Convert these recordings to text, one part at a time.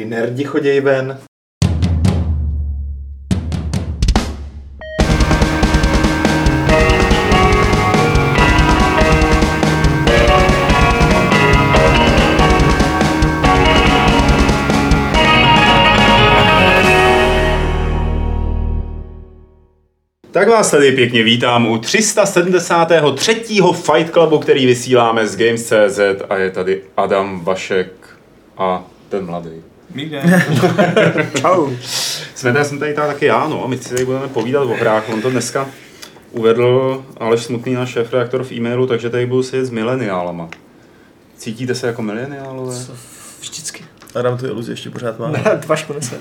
I nerdi choděj ven. Tak vás tady pěkně vítám u 373. Fight Clubu, který vysíláme z Games.cz a je tady Adam Vašek a ten mladý. Čau. Jsme tady, jsem tady taky já, no, a my si tady budeme povídat o hrách. On to dneska uvedl Aleš Smutný, náš šéf-redaktor v e-mailu, takže tady budu sedět s mileniálama. Cítíte se jako mileniálové? Vždycky. Adam tu iluzi ještě pořád má. Ne, Vašku nese.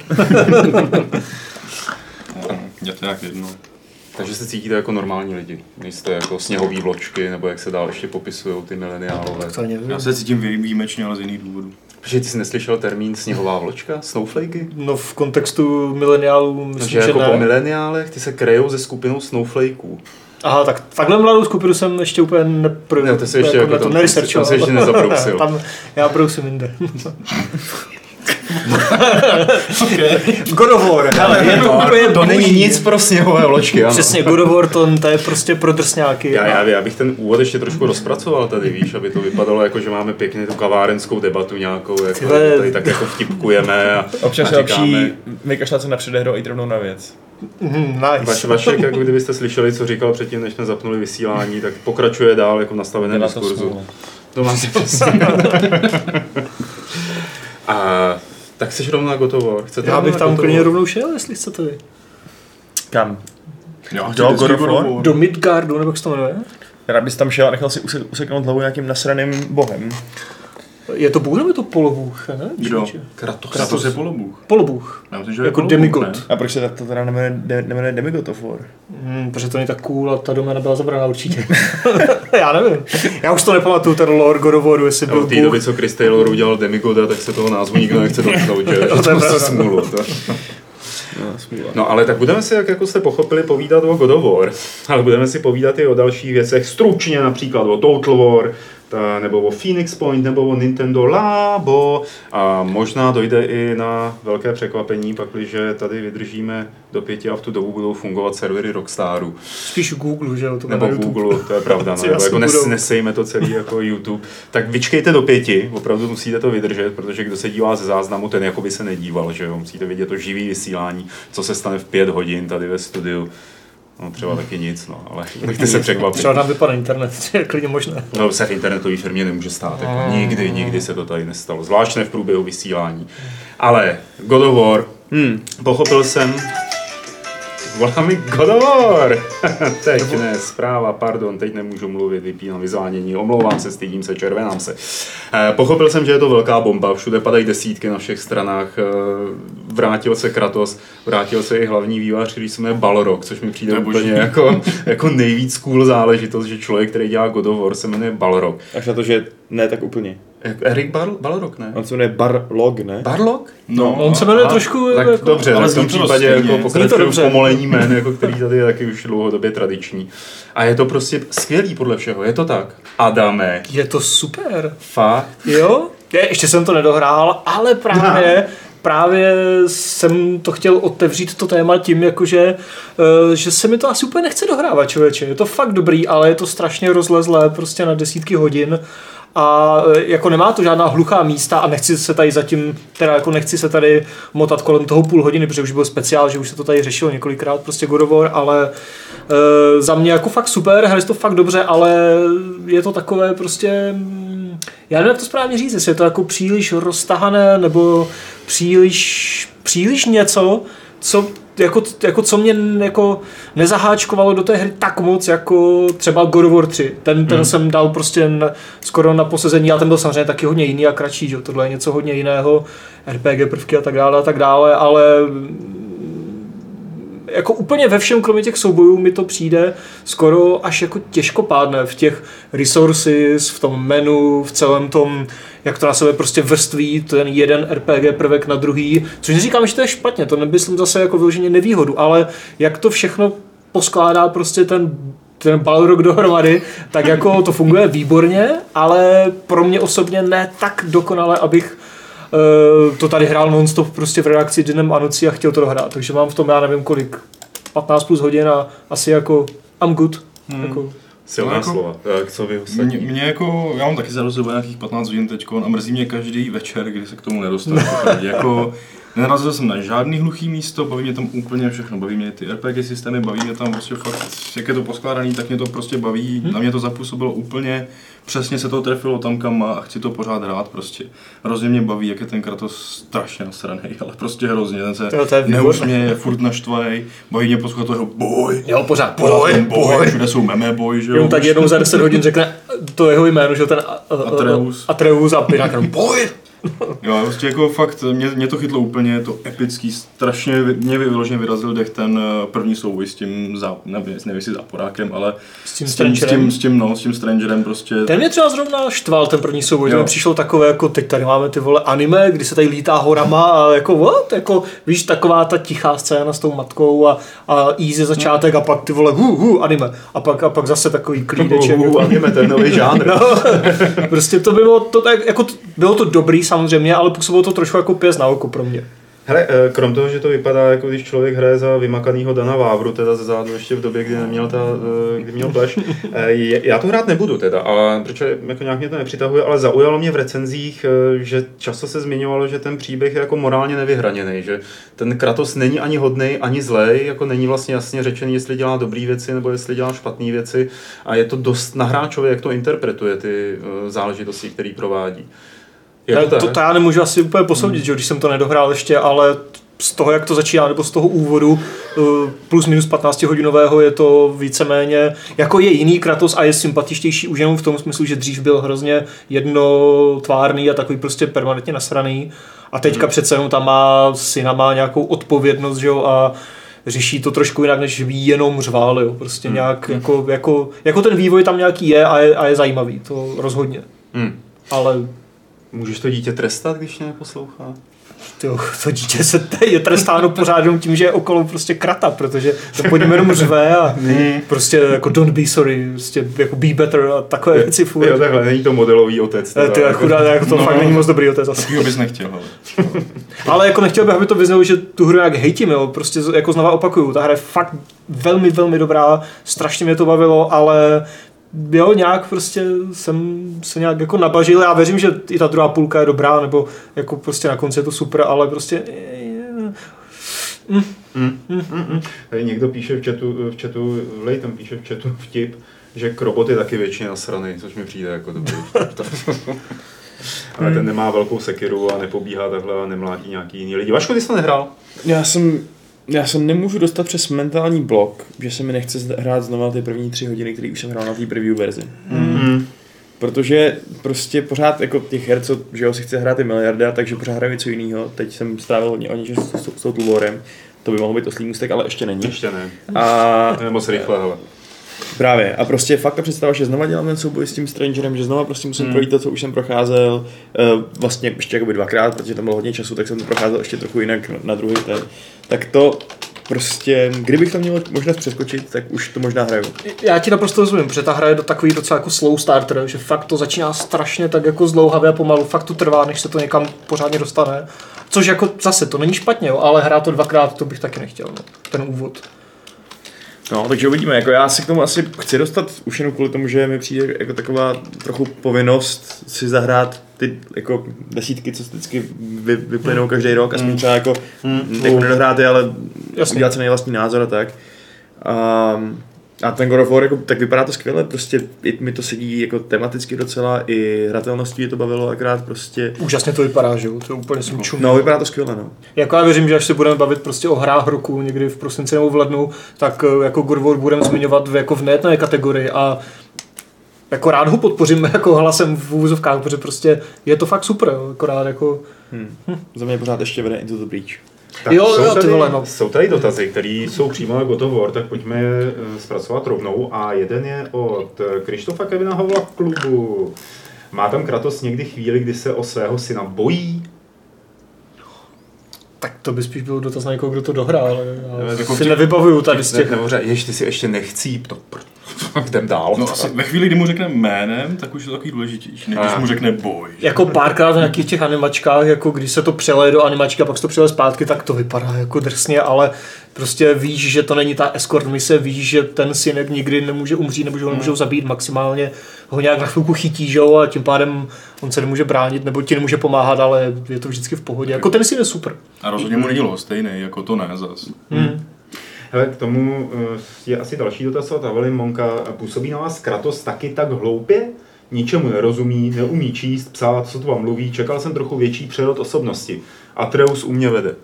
Je to jak jedno. Takže se cítíte jako normální lidi. Nejste jako sněhový vločky, nebo jak se dál ještě popisují ty mileniálové. Já se cítím vý- výjimečně, ale z jiných důvodů. Protože ty jsi neslyšel termín sněhová vločka? Snowflakey? No v kontextu mileniálů myslím, Takže že jako po ne. mileniálech ty se krejou ze skupinou snowflakeů. Aha, tak takhle mladou skupinu jsem ještě úplně nepro... Ne, to jsi ještě jako na to tam- neresearchoval. tam jsi ještě nezabrousil. tam já brousím jinde. God of War, ale je to úplně to není nic pro sněhové vločky, ano. Přesně, God of War to, to je prostě pro drsňáky. Já, já, já bych ten úvod ještě trošku rozpracoval tady, víš, aby to vypadalo jako, že máme pěkně tu kavárenskou debatu nějakou, jako, Tyhle- tady tak jako vtipkujeme a, Občas a je lepší vykašlat se na předehru a jít rovnou na věc. Mm, nice. Vaš, Vašek, jako kdybyste slyšeli, co říkal předtím, než jsme zapnuli vysílání, tak pokračuje dál jako v nastaveném to diskurzu. smůla. To máte přesně. A tak jsi rovnou na God of War. Chcete Já bych tam klidně War? rovnou šel, jestli chcete vy. Kam? Já Do God of War? Do Midgardu, nebo jak se to jmenuje? Rád bys tam šel a nechal si use- useknout hlavu nějakým nasraným bohem. Je to bůh nebo je to polobůh, ne? Kdo? Kratos. Kratos je polobůh. Polobůh. Já myslím, že je Jako polobůh, demigod. ne? A proč se to teda nemenuje, de, nemenuje Demigod of War? Hmm, protože to není tak cool a ta doména byla zabraná určitě. Já nevím. Já už to nepamatuju, ten lore God of Waru, jestli byl od té Bůh. doby, co Chris Taylor udělal Demigoda, tak se toho názvu nikdo nechce dotknout, že? No, to je to pravda. smůlu. To. No. No ale tak budeme si, jak jako jste pochopili, povídat o God of War, ale budeme si povídat i o dalších věcech, stručně například o Total War, nebo o Phoenix Point, nebo o Nintendo Labo a možná dojde i na velké překvapení, pakliže tady vydržíme do pěti a v tu dobu budou fungovat servery Rockstaru. Spíš Google, že jo, to Nebo YouTube. Google, to je pravda, no, nebo jako nes, nesejme to celý jako YouTube. Tak vyčkejte do pěti, opravdu musíte to vydržet, protože kdo se dívá ze záznamu, ten jako by se nedíval, že jo? Musíte vidět to živý vysílání, co se stane v pět hodin tady ve studiu. No třeba taky nic, no, ale nechte se překvapit. Třeba nám vypadá internet, to je klidně možné. No, se v internetové firmě nemůže stát. Jako nikdy, nikdy se to tady nestalo. Zvlášť ne v průběhu vysílání. Ale God of War, Hmm. pochopil jsem, Volá mi God of War. teď ne, zpráva, pardon, teď nemůžu mluvit, vypínám vyzvánění, omlouvám se, stydím se, červenám se. Eh, Pochopil jsem, že je to velká bomba, všude padají desítky na všech stranách, eh, vrátil se Kratos, vrátil se i hlavní vývář, který se jmenuje Balrog, což mi přijde To je boží. úplně jako, jako nejvíc cool záležitost, že člověk, který dělá God of War, se jmenuje Balrog. Až na to, že ne tak úplně. Erik Bar- Balrog, ne? On se jmenuje Barlog, ne? Barlog? No, On se jmenuje a- trošku Tak jako... dobře, ale v tom případě jako pokračuju pomolení jmen, jako který tady je taky už dlouhodobě tradiční. A je to prostě skvělý podle všeho, je to tak. Adame, Je to super. fakt. Jo? Je, ještě jsem to nedohrál, ale právě, právě jsem to chtěl otevřít to téma tím, jakože, eh, že se mi to asi úplně nechce dohrávat, člověče. Je to fakt dobrý, ale je to strašně rozlezlé, prostě na desítky hodin a eh, jako nemá to žádná hluchá místa a nechci se tady zatím, teda jako nechci se tady motat kolem toho půl hodiny, protože už byl speciál, že už se to tady řešilo několikrát, prostě God of War, ale e, za mě jako fakt super, hraje to fakt dobře, ale je to takové prostě, já nevím, jak to správně říct, jestli je to jako příliš roztahané, nebo příliš, příliš něco, co jako, jako co mě jako nezaháčkovalo do té hry tak moc, jako třeba God of War 3. Ten, ten jsem dal prostě na, skoro na posezení, a ten byl samozřejmě taky hodně jiný a kratší, že? jo. tohle je něco hodně jiného, RPG prvky a tak dále a tak dále, ale jako úplně ve všem, kromě těch soubojů, mi to přijde skoro až jako těžkopádné v těch resources, v tom menu, v celém tom, jak to na sebe prostě vrství, ten jeden RPG prvek na druhý, což neříkám, že to je špatně, to nemyslím zase jako vyloženě nevýhodu, ale jak to všechno poskládá prostě ten ten Balrog dohromady, tak jako to funguje výborně, ale pro mě osobně ne tak dokonale, abych to tady hrál nonstop prostě v redakci dnem a nocí a chtěl to dohrát. Takže mám v tom, já nevím kolik, 15 plus hodin a asi jako I'm good. Hmm. Jako, Silná jako- slova. Tak co vy Mě, mě jako, já mám taky za nějakých 15 hodin teď a mrzí mě každý večer, kdy se k tomu nedostanu. jako, nenarazil jsem na žádný hluchý místo, baví mě tam úplně všechno, baví mě ty RPG systémy, baví mě tam prostě fakt, jak je to poskládaný, tak mě to prostě baví, na mě to zapůsobilo úplně, přesně se to trefilo tam, kam má a chci to pořád hrát prostě. Hrozně mě baví, jak je ten Kratos strašně nasranej, ale prostě hrozně, ten se neusměje, je furt naštvej, baví mě poslouchat toho boj, jo, pořád, boj, pořád, boj, boj, všude jsou meme boj, že jo. Tak jednou za 10 hodin řekne to jeho jméno, že ten Atreus. Atreus a jenom boj. Jo, prostě jako fakt, mě, mě to chytlo úplně, je to epický, strašně, mě vyloženě vyrazil dech ten eh, první souboj s tím, zá, nevím, nevím jestli záporákem, ale S tím s tím, s Strangerem. tím, s tím, no, s tím Strangerem prostě. Ten mě třeba zrovna štval, ten první souboj, Jo. mi přišlo takové, jako teď tady máme ty vole anime, kdy se tady lítá horama a jako what, jako víš, taková ta tichá scéna s tou matkou a, a easy začátek a pak ty vole hu, hu, anime a pak, a pak zase takový klídeček. Uh, anime, ten nový žánr. No, prostě to bylo to, tak, jako, bylo to dobrý samozřejmě, ale působilo to trošku jako pěs na oko pro mě. Hele, eh, krom toho, že to vypadá jako když člověk hraje za vymakanýho Dana Vávru, teda ze zádu ještě v době, kdy neměl ta, eh, kdy měl pleš. Eh, Já to hrát nebudu teda, ale, protože jako nějak mě to nepřitahuje, ale zaujalo mě v recenzích, že často se zmiňovalo, že ten příběh je jako morálně nevyhraněný, že ten Kratos není ani hodný, ani zlej, jako není vlastně jasně řečený, jestli dělá dobré věci nebo jestli dělá špatné věci a je to dost na hráčově, jak to interpretuje ty záležitosti, které provádí. Je To, to, já nemůžu asi úplně posoudit, že jo, když jsem to nedohrál ještě, ale z toho, jak to začíná, nebo z toho úvodu eh, plus minus 15 hodinového je to víceméně, jako je jiný Kratos a je sympatičtější už jenom v tom smyslu, že dřív byl hrozně jednotvárný a takový prostě permanentně nasraný a teďka Hmm. přece jenom tam má syna, má nějakou odpovědnost, že jo, a řeší to trošku jinak, než ví jenom řvál, jo, prostě Hmm. nějak, jako, jako, jako ten vývoj tam nějaký je a je, a je zajímavý, to rozhodně. Hmm. Ale Můžeš to dítě trestat, když neposlouchá? Tyjo, to dítě se t- je trestáno pořád jenom tím, že je okolo prostě krata, protože to pod ním jenom řve a prostě jako don't be sorry, prostě jako be better a takové věci furt. Jo, takhle, není to modelový otec. Eh, teda, Ty jako- chudá, jako to No. fakt není moc dobrý otec asi. Takovýho bys nechtěl, ale. Ale jako nechtěl bych, aby to vyznalo, že tu hru nějak hejtím, jo. Prostě jako znova opakuju, ta hra je fakt velmi, velmi dobrá, strašně mě to bavilo, ale jo, nějak prostě jsem se nějak jako nabažil, já věřím, že i ta druhá půlka je dobrá, nebo jako prostě na konci je to super, ale prostě Tady někdo píše v chatu, v chatu, Lejtem píše v chatu vtip, že krobot je taky většině nasraný, což mi přijde jako dobrý. Ale ten nemá velkou sekiru a nepobíhá takhle a nemlátí nějaký jiný lidi. Vaško, ty jsi to nehrál? Já jsem, já se nemůžu dostat přes mentální blok, že se mi nechce hrát znova ty první tři hodiny, které už jsem hrál na té preview verzi. Mm. Protože prostě pořád jako těch her, co že jo, si chce hrát i miliarda, takže pořád hraju něco jiného. Teď jsem strávil hodně hodně času s, s, s tou Tulorem. To by mohl být oslý můstek, ale ještě není. Ještě ne. A To je moc rychle, hele. Právě. A prostě fakt ta představa, že znova dělám ten souboj s tím Strangerem, že znova prostě musím Hmm. hmm. projít to, co už jsem procházel, uh, vlastně ještě jakoby dvakrát, protože tam bylo hodně času, tak jsem to procházel ještě trochu jinak na, na druhý ten. Tak to prostě, kdybych to měl možnost přeskočit, tak už to možná hraju. Já ti naprosto rozumím, protože ta hra je do takový docela jako slow starter, že fakt to začíná strašně tak jako zdlouhavě a pomalu, fakt to trvá, než se to někam pořádně dostane. Což jako zase, to není špatně, jo, ale hrát to dvakrát, to bych taky nechtěl, no, ten úvod. No, takže uvidíme. Jako já se k tomu asi chci dostat už jenom kvůli tomu, že mi přijde jako taková trochu povinnost si zahrát ty jako desítky, co vždycky vy, vyplynou každý rok, aspoň třeba jako, mm. jako nedohrát je, ale Jasně. udělat si nejvlastní názor a tak. A, a ten God of War, jako, tak vypadá to skvěle, prostě i mi to sedí jako tematicky docela, i hratelností je to bavilo, akrát prostě, Úžasně to vypadá, že jo, to je úplně jsem čum. no vypadá to skvěle, no. Jako já věřím, že až se budeme bavit prostě o hrách roku někdy v prosinci nebo v lednu, tak eh, jako God of War budeme zmiňovat v, jako v nejedné kategorii a jako rád ho podpořím jako hlasem v úvozovkách, protože prostě je to fakt super, jo, akorát jako Hm. Za mě pořád ještě vede Into the Breach. Tak Jo, jsou, jo, tady, vole, no. jsou tady dotazy, které jsou přímo God of War, tak pojďme je eh, zpracovat rovnou. A jeden je od eh, Krištofa Kevina Havla klubu. Má tam Kratos někdy chvíli, kdy se o svého syna bojí? Tak to by spíš byl dotaz na někoho, kdo to dohrál, ale já No, si jako nevybavuju tady z těch... ještě ty si ještě nechcí, to jdem dál. No asi ve chvíli, kdy mu řekne jménem, tak už je to takový důležitější, než když mu řekne boj. Jako párkrát v nějakých těch animačkách, jako když se to přeleje do animačky a pak se to přeleje zpátky, tak to vypadá jako drsně, ale prostě víš, že to není ta escort mise, víš, že ten synek nikdy nemůže umřít, nebo že ho nemůžou zabít maximálně, ho nějak na chvilku chytí, že jo, a tím pádem on se nemůže bránit, nebo ti nemůže pomáhat, ale je to vždycky v pohodě. Jako ten syn je super. A rozhodně mu není lhostejný, jako to ne zas. Hmm. Hele, k tomu eh, je asi další dotaz od Avelin Monka. Působí na vás Kratos taky tak hloupě? Ničemu nerozumí, neumí číst, psát, co tu vám mluví. Čekal jsem trochu větší přerod osobnosti. Atreus u mě vede.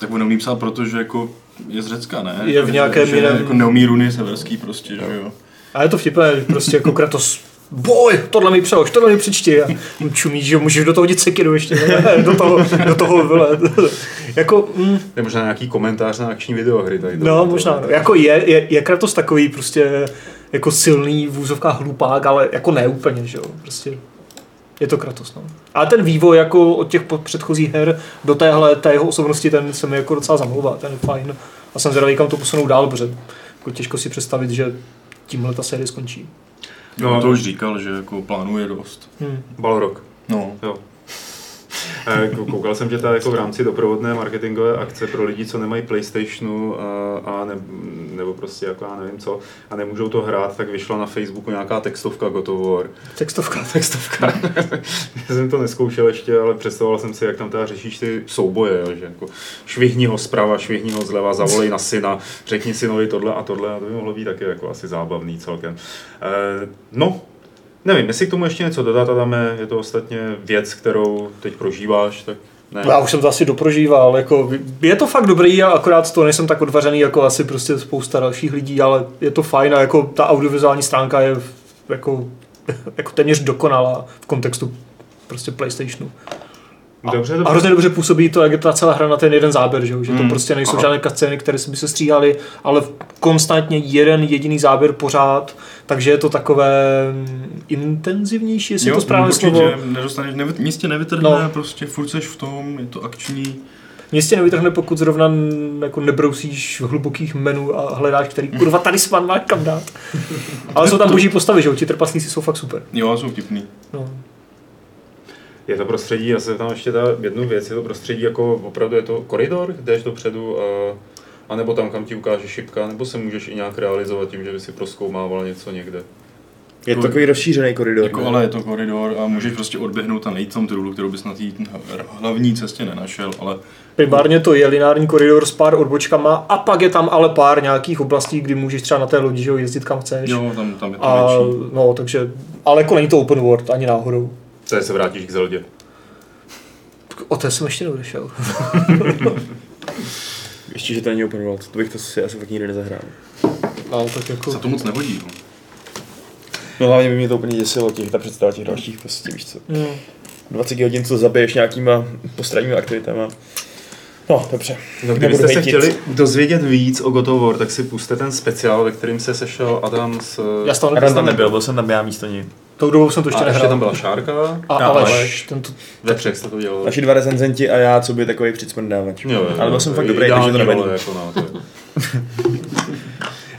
Tak on neumí psát, protože jako je z Řecka, ne? Je v nějakém že jiném- Jako neumí runy severský prostě, že jo. A je to vtipné, prostě jako Kratos boj, tohle mi přelož, tohle mi přečti a čumíš, že můžeš do toho hodit sekiru ještě, ne, do toho, do toho, vyle. jako, mm, je možná nějaký komentář na akční videohry. Tady no možná, no. jako je, je, je Kratos takový prostě jako silný v úzovkách hlupák, ale jako ne úplně, že jo, prostě je to Kratos, no. A ten vývoj jako od těch předchozích her do téhle, té jeho osobnosti, ten se mi jako docela zamlouvá, ten je fajn. A jsem zvědavý, kam to posunou dál, protože jako těžko si představit, že tímhle ta série skončí. No, No. to už říkal, že jako plánuje dost. Hmm. Balrog. No, Jo. Eh, kou- Koukal jsem, že ta jako v rámci doprovodné marketingové akce pro lidi, co nemají PlayStationu a, a ne, nebo prostě jako já nevím co, a nemůžou to hrát, tak vyšla na Facebooku nějaká textovka God of War. Textovka. Textovka. Já jsem to neskoušel ještě, ale představoval jsem si, jak tam teda řešíš ty souboje, jo, že jako švihni ho zprava, švihni ho zleva, zavolej na syna, řekni synovi tohle a tohle a to by mohlo být taky jako asi zábavný celkem. Eh, no, nevím, jestli k tomu ještě něco dodat, Adame, je to ostatně věc, kterou teď prožíváš, tak ne. Já už jsem to asi doprožíval, jako je to fakt dobrý a akorát to nejsem tak odvařený jako asi prostě spousta dalších lidí, ale je to fajn a jako ta audiovizuální stránka je jako, jako téměř dokonalá v kontextu prostě Playstationu. Dobře, A dobře. hrozně dobře působí to, jak je ta celá hra na ten jeden záběr, že, jo? že to Hmm. prostě nejsou Aha. žádné cutscény, které by se stříhaly, ale konstantně jeden jediný záběr pořád, takže je to takové mm, intenzivnější, jestli je to správné určitě, slovo. nedostaneš, nevy, nic tě nevytrhne, No. prostě furt v tom, je to akční. Mě tě nevytrhne, pokud zrovna jako nebrousíš v hlubokých menu a hledáš, který kurva tady svan máš kam dát. Ale jsou tam boží postavy, že jo? Ti trpaslíci jsou fakt super. Jo, jsou vtipný. No. Je to prostředí, já se tam ještě ta jednu věc, je to prostředí jako opravdu je to koridor, jdeš dopředu a, a nebo tam, kam ti ukáže šipka, nebo se můžeš i nějak realizovat tím, že by si proskoumával něco někde. Je to takový rozšířený koridor. Jako, ne? ale je to koridor a můžeš prostě odběhnout a najít tam tu rulu, kterou bys na té hlavní cestě nenašel, ale Primárně to je lineární koridor s pár odbočkama a pak je tam ale pár nějakých oblastí, kdy můžeš třeba na té lodi že jo, jezdit kam chceš. jo, tam, tam je to A, větší. no, takže, ale jako není to open world, ani náhodou. To se vrátíš k Zeldě. O té jsem ještě neodešel. Ještě, že to není open world, to bych to si asi fakt nikdy nezahrál. Ale tak jako... Se to moc nehodí. No. No hlavně by mě to úplně děsilo, těch, ta představa těch dalších prostě, víš co. Hmm. 20 hodin, co zabiješ nějakýma postranními aktivitama. No, dobře. No, kdybyste se chtěli dozvědět víc o God of War, tak si puste ten speciál, ve kterým se sešel Adam s... Já jsem tam nebyl, byl jsem tam já místo ní. Tou dobou jsem to ještě a ještě nehrál. tam byla Šárka, A Aleš, Aleš. ten to, ve třech jste to dělali. Naši dva recenzenti a já, co by takový přicmrdávač. Jo, jo, Ale byl jsem fakt dobrý, takže to nevadí. Jako no, to je.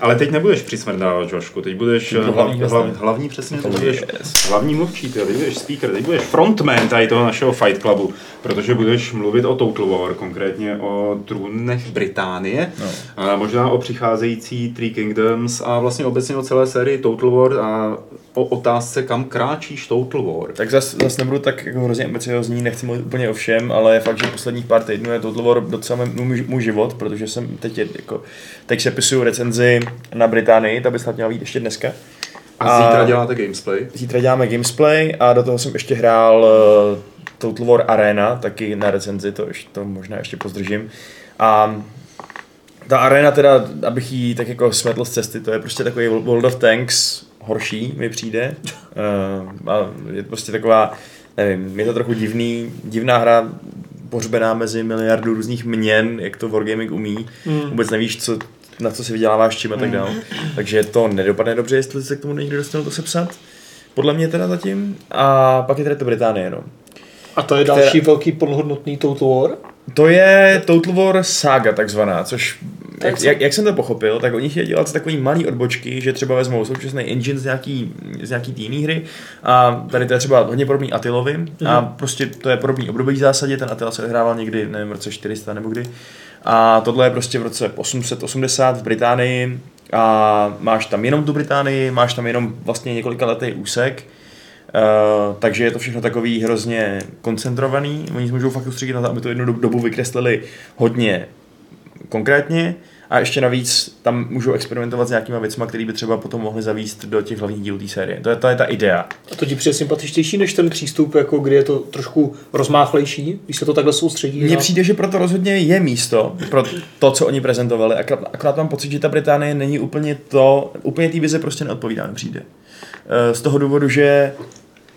Ale teď nebudeš přismrdávat, Jošku, teď budeš eh, hlavní hlavní, hlavní, hlavní přesně, teď budeš yes. hlavní mluvčí, ty, teď budeš speaker, teď budeš frontman tady toho našeho Fight Clubu, protože budeš mluvit o Total War, konkrétně o trůnech Británie, No. a možná o přicházející Three Kingdoms a vlastně obecně o celé sérii Total War a o otázce, kam kráčíš Total War. Tak zas, zas nebudu tak jako hrozně ambiciozní, nechci mluvit úplně o všem, ale je fakt, že posledních pár týdnů je Total War docela můj, můj život, protože jsem teď je, jako, teď sepisuju recenzi na Británii, ta by snad měla být ještě dneska. A zítra děláte gamesplay. Zítra děláme gamesplay a do toho jsem ještě hrál uh, Total War Arena, taky na recenzi, to, ještě, to možná ještě pozdržím. A ta arena teda, abych ji tak jako smetl z cesty, to je prostě takový World of Tanks horší, mi přijde. Uh, a je to prostě taková, nevím, je to trochu divný, divná hra, pořbená mezi miliardu různých měn, jak to Wargaming umí. Mm. Vůbec nevíš, co, na co si vyděláváš čím a tak dále. Takže to nedopadne dobře, jestli se k tomu někdo dostane to sepsat. Podle mě teda zatím. A pak je tady to Británie, no. A to je další velký plnohodnotný Total War? To je Total War Saga takzvaná, což jak, jak, jak, jsem to pochopil, tak oni chtěli dělat takový malý odbočky, že třeba vezmou současný engine z nějaký, z nějaký jiný hry. A tady to je třeba hodně podobný Atilovi mm. a prostě to je podobný období v zásadě, ten Atila se odehrával někdy, nevím, v roce 400 nebo kdy. A tohle je prostě v roce 880 v Británii. A máš tam jenom tu Británii, máš tam jenom vlastně několika letý úsek, Uh, takže je to všechno takový hrozně koncentrovaný. Oni se můžou fakt ustřídit na to, aby to jednu dobu vykreslili hodně konkrétně a ještě navíc tam můžou experimentovat s nějakýma věcmi, které by třeba potom mohly zavíst do těch hlavních dílů té série. To je, to je ta idea. A to ti přijde sympatičtější než ten přístup, jako kdy je to trošku rozmáchlejší, když se to takhle soustředí. Mně na... přijde, že proto rozhodně je místo pro to, co oni prezentovali. Akorát, akorát mám pocit, že ta Británie není úplně to, úplně té vize prostě neodpovídá, mi přijde. Eh, z toho důvodu, že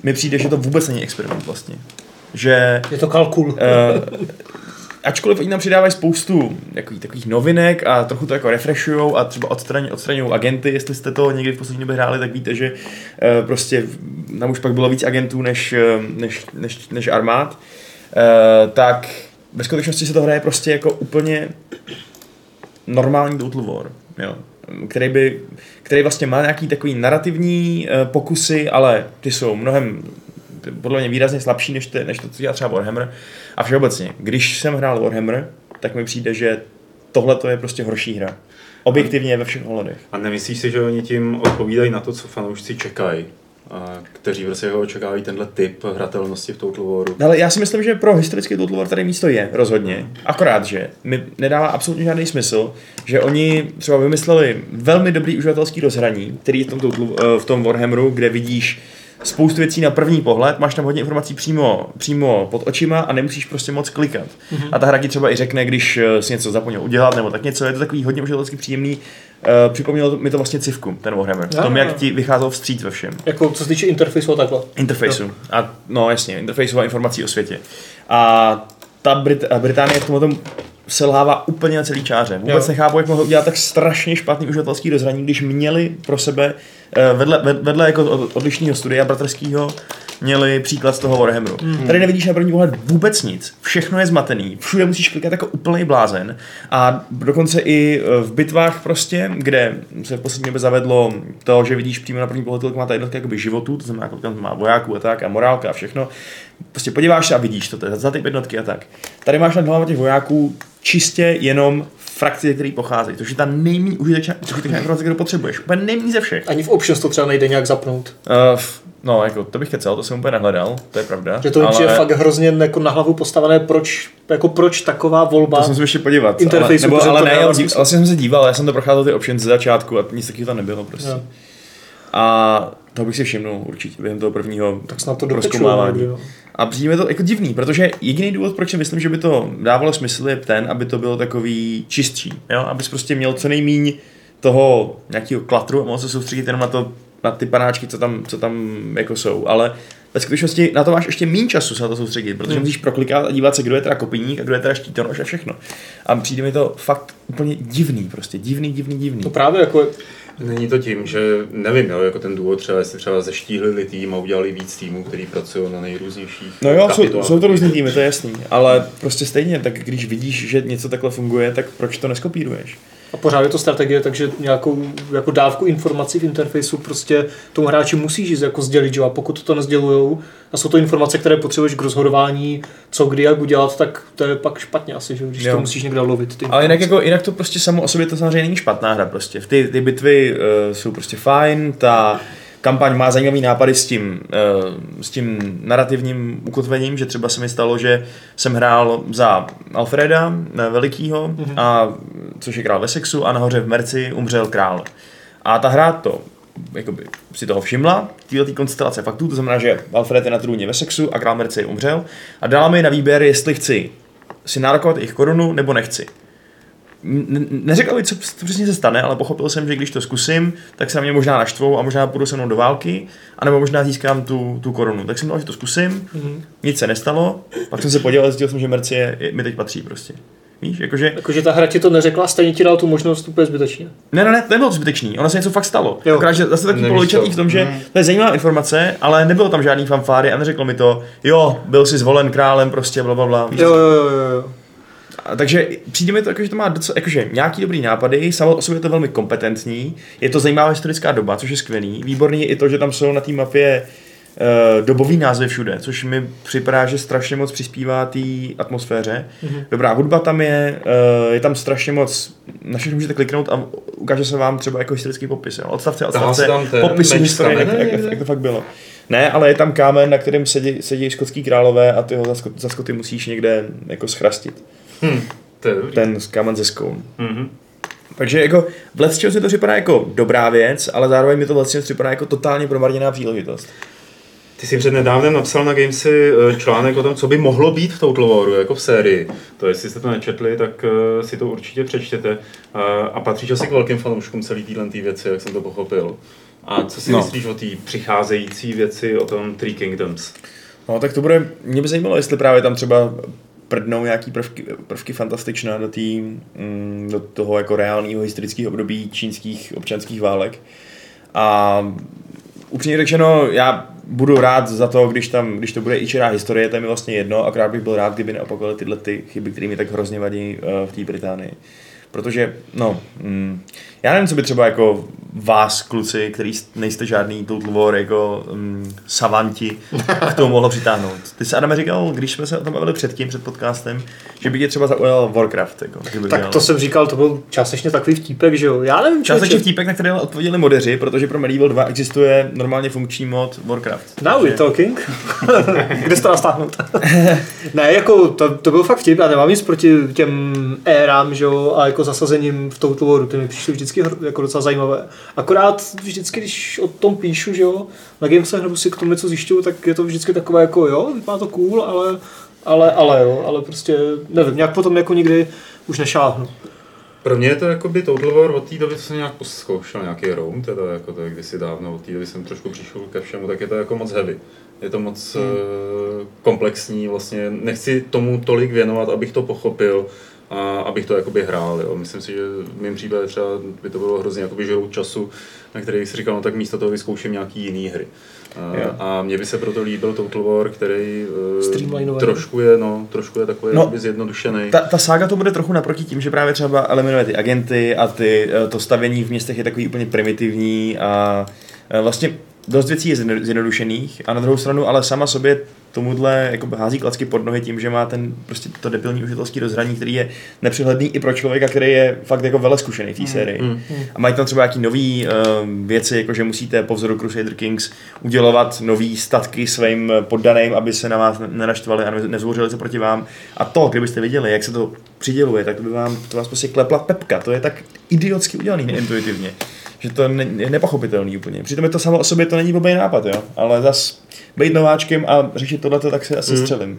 mi přijde, že to vůbec není experiment vlastně. Že... Je to kalkul. Uh, ačkoliv oni nám přidávají spoustu takových, takových novinek a trochu to jako refreshujou a třeba odstraň, odstraňují agenty, jestli jste to někdy v poslední době hráli, tak víte, že uh, prostě tam už pak bylo víc agentů než, než, než, než armád, uh, tak ve skutečnosti se to hraje prostě jako úplně normální Total War, jo, který by který vlastně má nějaký takový narrativní pokusy, ale ty jsou mnohem podle mě výrazně slabší než, ty, než to, co dělá třeba Warhammer. A všeobecně, když jsem hrál Warhammer, tak mi přijde, že tohle to je prostě horší hra. Objektivně ve všech ohledech. A nemyslíš si, že oni tím odpovídají na to, co fanoušci čekají? kteří prostě očekávají tenhle typ hratelnosti v Total Waru. Ale já si myslím, že pro historický Total War tady místo je, rozhodně. Akorát, že mi nedává absolutně žádný smysl, že oni třeba vymysleli velmi dobrý uživatelský rozhraní, který je v tom, eh, v tom Warhammeru, kde vidíš spoustu věcí na první pohled, máš tam hodně informací přímo, přímo pod očima a nemusíš prostě moc klikat. Mm-hmm. A ta hra ti třeba i řekne, když eh, si něco zapomněl udělat nebo tak něco, je to takový hodně uživatelsky příjemný. Uh, připomnělo mi to vlastně civku, ten Warhammer. V tom, jak ti vycházel vstříc ve všem. Jako co se týče interfejsu a takhle. Interfejsu. A no jasně, interfejsu a informací o světě. A ta Brit- Británie v tomhle selhává úplně na celý čáře. Vůbec jo. nechápu, jak mohli udělat tak strašně špatný uživatelský rozhraní, když měli pro sebe vedle, vedle jako odlišného studia bratrského měli příklad z toho Warhammeru. Mm. Tady nevidíš na první pohled vůbec nic. Všechno je zmatený. Všude musíš klikat jako úplný blázen. A dokonce i eh, v bitvách prostě, kde se v poslední době zavedlo to, že vidíš přímo na první pohled, kolik má ta jednotka jakoby životů, to znamená, kolik tam má vojáků a tak, a morálka a všechno. Prostě podíváš se a vidíš to, to je za ty jednotky a tak. Tady máš nad hlavou těch vojáků čistě jenom frakci, který pocházejí, což je ta nejméně užitečná, informace, kterou potřebuješ. Úplně nejméně ze všech. Ani v options to třeba nejde nějak zapnout. Uh, no, jako, to bych kecel, to jsem úplně nehledal, to je pravda. Že to ale... je fakt hrozně jako na hlavu postavené, proč, jako proč taková volba. To jsem se ještě podívat. Interfejsu, ale, nebo, ale ne, já, vlastně jsem se díval, já jsem to procházel ty options ze začátku a nic takového tam nebylo prostě. Jo. A to bych si všimnul určitě během toho prvního tak snad to rozkoumávání. A přijde to jako divný, protože jediný důvod, proč si myslím, že by to dávalo smysl, je ten, aby to bylo takový čistší. Jo? Abys prostě měl co nejmíň toho nějakého klatru a mohl se soustředit jenom na to, na ty panáčky, co tam, co tam jako jsou. Ale ve skutečnosti na to máš ještě méně času se na to soustředit, protože hmm. musíš proklikat a dívat se, kdo je teda kopíník a kdo je teda štítonož a všechno. A přijde mi to fakt úplně divný, prostě divný, divný, divný. To právě jako Není to tím, že nevím, jo, jako ten důvod třeba, jestli třeba zeštíhlili tým a udělali víc týmů, který pracují na nejrůznějších No jo, jsou, jsou, to různý týmy, to je jasný, ale prostě stejně, tak když vidíš, že něco takhle funguje, tak proč to neskopíruješ? A pořád je to strategie, takže nějakou jako dávku informací v interfejsu prostě tomu hráči musíš jako sdělit, že a pokud to nezdělujou a jsou to informace, které potřebuješ k rozhodování, co kdy jak udělat, tak to je pak špatně asi, že? když jo. to musíš někde lovit. Ty Ale jinak, jako, jinak to prostě samo o sobě to samozřejmě není špatná hra prostě. Ty, ty bitvy uh, jsou prostě fajn, ta kampaň má zajímavý nápady s tím, eh, s tím narrativním ukotvením, že třeba se mi stalo, že jsem hrál za Alfreda eh, Velikýho, mm-hmm. a, což je král Wessexu a nahoře v Merci umřel král. A ta hra to jakoby, si toho všimla, této konstelace faktů, to znamená, že Alfred je na trůně ve sexu a král Merci umřel a dala mi na výběr, jestli chci si nárokovat jejich korunu nebo nechci neřekl bych, co, co přesně se stane, ale pochopil jsem, že když to zkusím, tak se na mě možná naštvou a možná půjdu se mnou do války, anebo možná získám tu, tu korunu. Tak jsem dal, že to zkusím, mm-hmm. nic se nestalo, pak jsem se podíval a zjistil jsem, že Mercie mi teď patří prostě. Víš, jakože... Jakože ta hra ti to neřekla, stejně ti dal tu možnost úplně zbytečně. Ne, ne, ne, to nebylo zbytečný, ono se něco fakt stalo. Jo. Akorát, že zase taky polovičatý v tom, že mm. to je zajímavá informace, ale nebylo tam žádný fanfáry a neřeklo mi to, jo, byl si zvolen králem, prostě bla, bla, bla. Jo, jo, jo, jo. A takže přijde mi to, jako, že to má docela, jakože nějaký dobrý nápady, samo o sobě je to velmi kompetentní, je to zajímavá historická doba, což je skvělý. Výborný je i to, že tam jsou na té mapě uh, dobový názvy všude, což mi připadá, že strašně moc přispívá té atmosféře. Mm-hmm. Dobrá hudba tam je, uh, je tam strašně moc, na všechno můžete kliknout a ukáže se vám třeba jako historický popis. Jo? Odstavce, odstavce, popisy historie, jak, jak, jak, to fakt bylo. Ne, ale je tam kámen, na kterém sedí, sedí skotský králové a ty ho za, skot, za skoty musíš někde jako schrastit. Hm, to je dobrý. Ten kámen ze skoun. Mhm. Takže jako v Let's mi to připadá jako dobrá věc, ale zároveň mi to vlastně připadá jako totálně promarněná příležitost. Ty jsi před nedávnem napsal na Gamesy eh, článek o tom, co by mohlo být v Total Waru, jako v sérii. To jestli jste to nečetli, tak eh, si to určitě přečtěte. A, a patříš asi k velkým fanouškům celý téhle tý věci, jak jsem to pochopil. A co si no. myslíš o té přicházející věci, o tom Three Kingdoms? No tak to bude, mě by zajímalo, jestli právě tam třeba prdnou nějaký prvky, prvky fantastičná do, tý, mm, do toho jako reálného historického období čínských občanských válek. A upřímně řečeno, já budu rád za to, když tam, když to bude i čirá historie, to je mi vlastně jedno, akorát bych byl rád, kdyby neopakovaly tyhle ty chyby, které mi tak hrozně vadí eh, v té Británii. Protože, no, mm, já nevím, co by třeba jako vás, kluci, který nejste žádný Total War jako mm, savanti, k tomu mohlo přitáhnout. Ty se Adame říkal, když jsme se o tom bavili předtím, před podcastem, že by tě třeba zaujal Warcraft. Jako, Tak měl. to jsem říkal, to byl částečně takový vtípek, že jo. Já nevím, Částečně vtípek, na který odpověděli modeři, protože pro Medieval 2 existuje normálně funkční mod Warcraft. Now we're talking. Kde se to ne, jako to, to byl fakt vtip, já nemám nic proti těm érám, že jo, a jako zasazením v Total Waru, ty mi přišly vždycky jako docela zajímavé. Akorát vždycky, když o tom píšu, že jo, na Gamesech nebo si k tomu něco zjišťuju, tak je to vždycky takové jako jo, vypadá to cool, ale, ale, ale jo, ale prostě nevím, nějak potom jako nikdy už nešáhnu. Pro mě je to jako by Total War od té doby, co jsem nějak zkoušel nějaký roam, teda jako to je kdysi dávno, od té doby jsem trošku přišel ke všemu, tak je to jako moc heavy. Je to moc hmm. komplexní, vlastně nechci tomu tolik věnovat, abych to pochopil, a abych to jakoby hrál. Jo. Myslím si, že v mém případě třeba by to bylo hrozně jakoby žrout času, na který si říkal, no tak místo toho vyzkouším nějaký jiný hry. A, Jo. a mně by se proto líbil Total War, který eh, trošku je, no, trošku je takový No, no, zjednodušený. Ta, ta sága to bude trochu naproti tím, že právě třeba eliminuje ty agenty a ty, eh, to stavění v městech je takový úplně primitivní a eh, vlastně dost věcí je zjedno- zjednodušených a na druhou stranu ale sama sobě tomuhle jako hází klacky pod nohy tím, že má ten prostě to debilní užitelský rozhraní, který je nepřehledný i pro člověka, který je fakt jako vele zkušený v té sérii. mm. A mají tam třeba nějaký nový um, věci, jako že musíte po vzoru Crusader Kings udělovat nový statky svým poddaným, aby se na vás nenaštvali a ne- nezvořili se proti vám. A to, kdybyste viděli, jak se to přiděluje, tak to by vám to vás prostě klepla pepka. To je tak idiotsky udělaný neintuitivně, že to ne, je nepochopitelný úplně. Přitom je to samo o sobě, to není blbý nápad, jo. Ale zas být nováčkem a řešit tohleto, tak se asi střelím.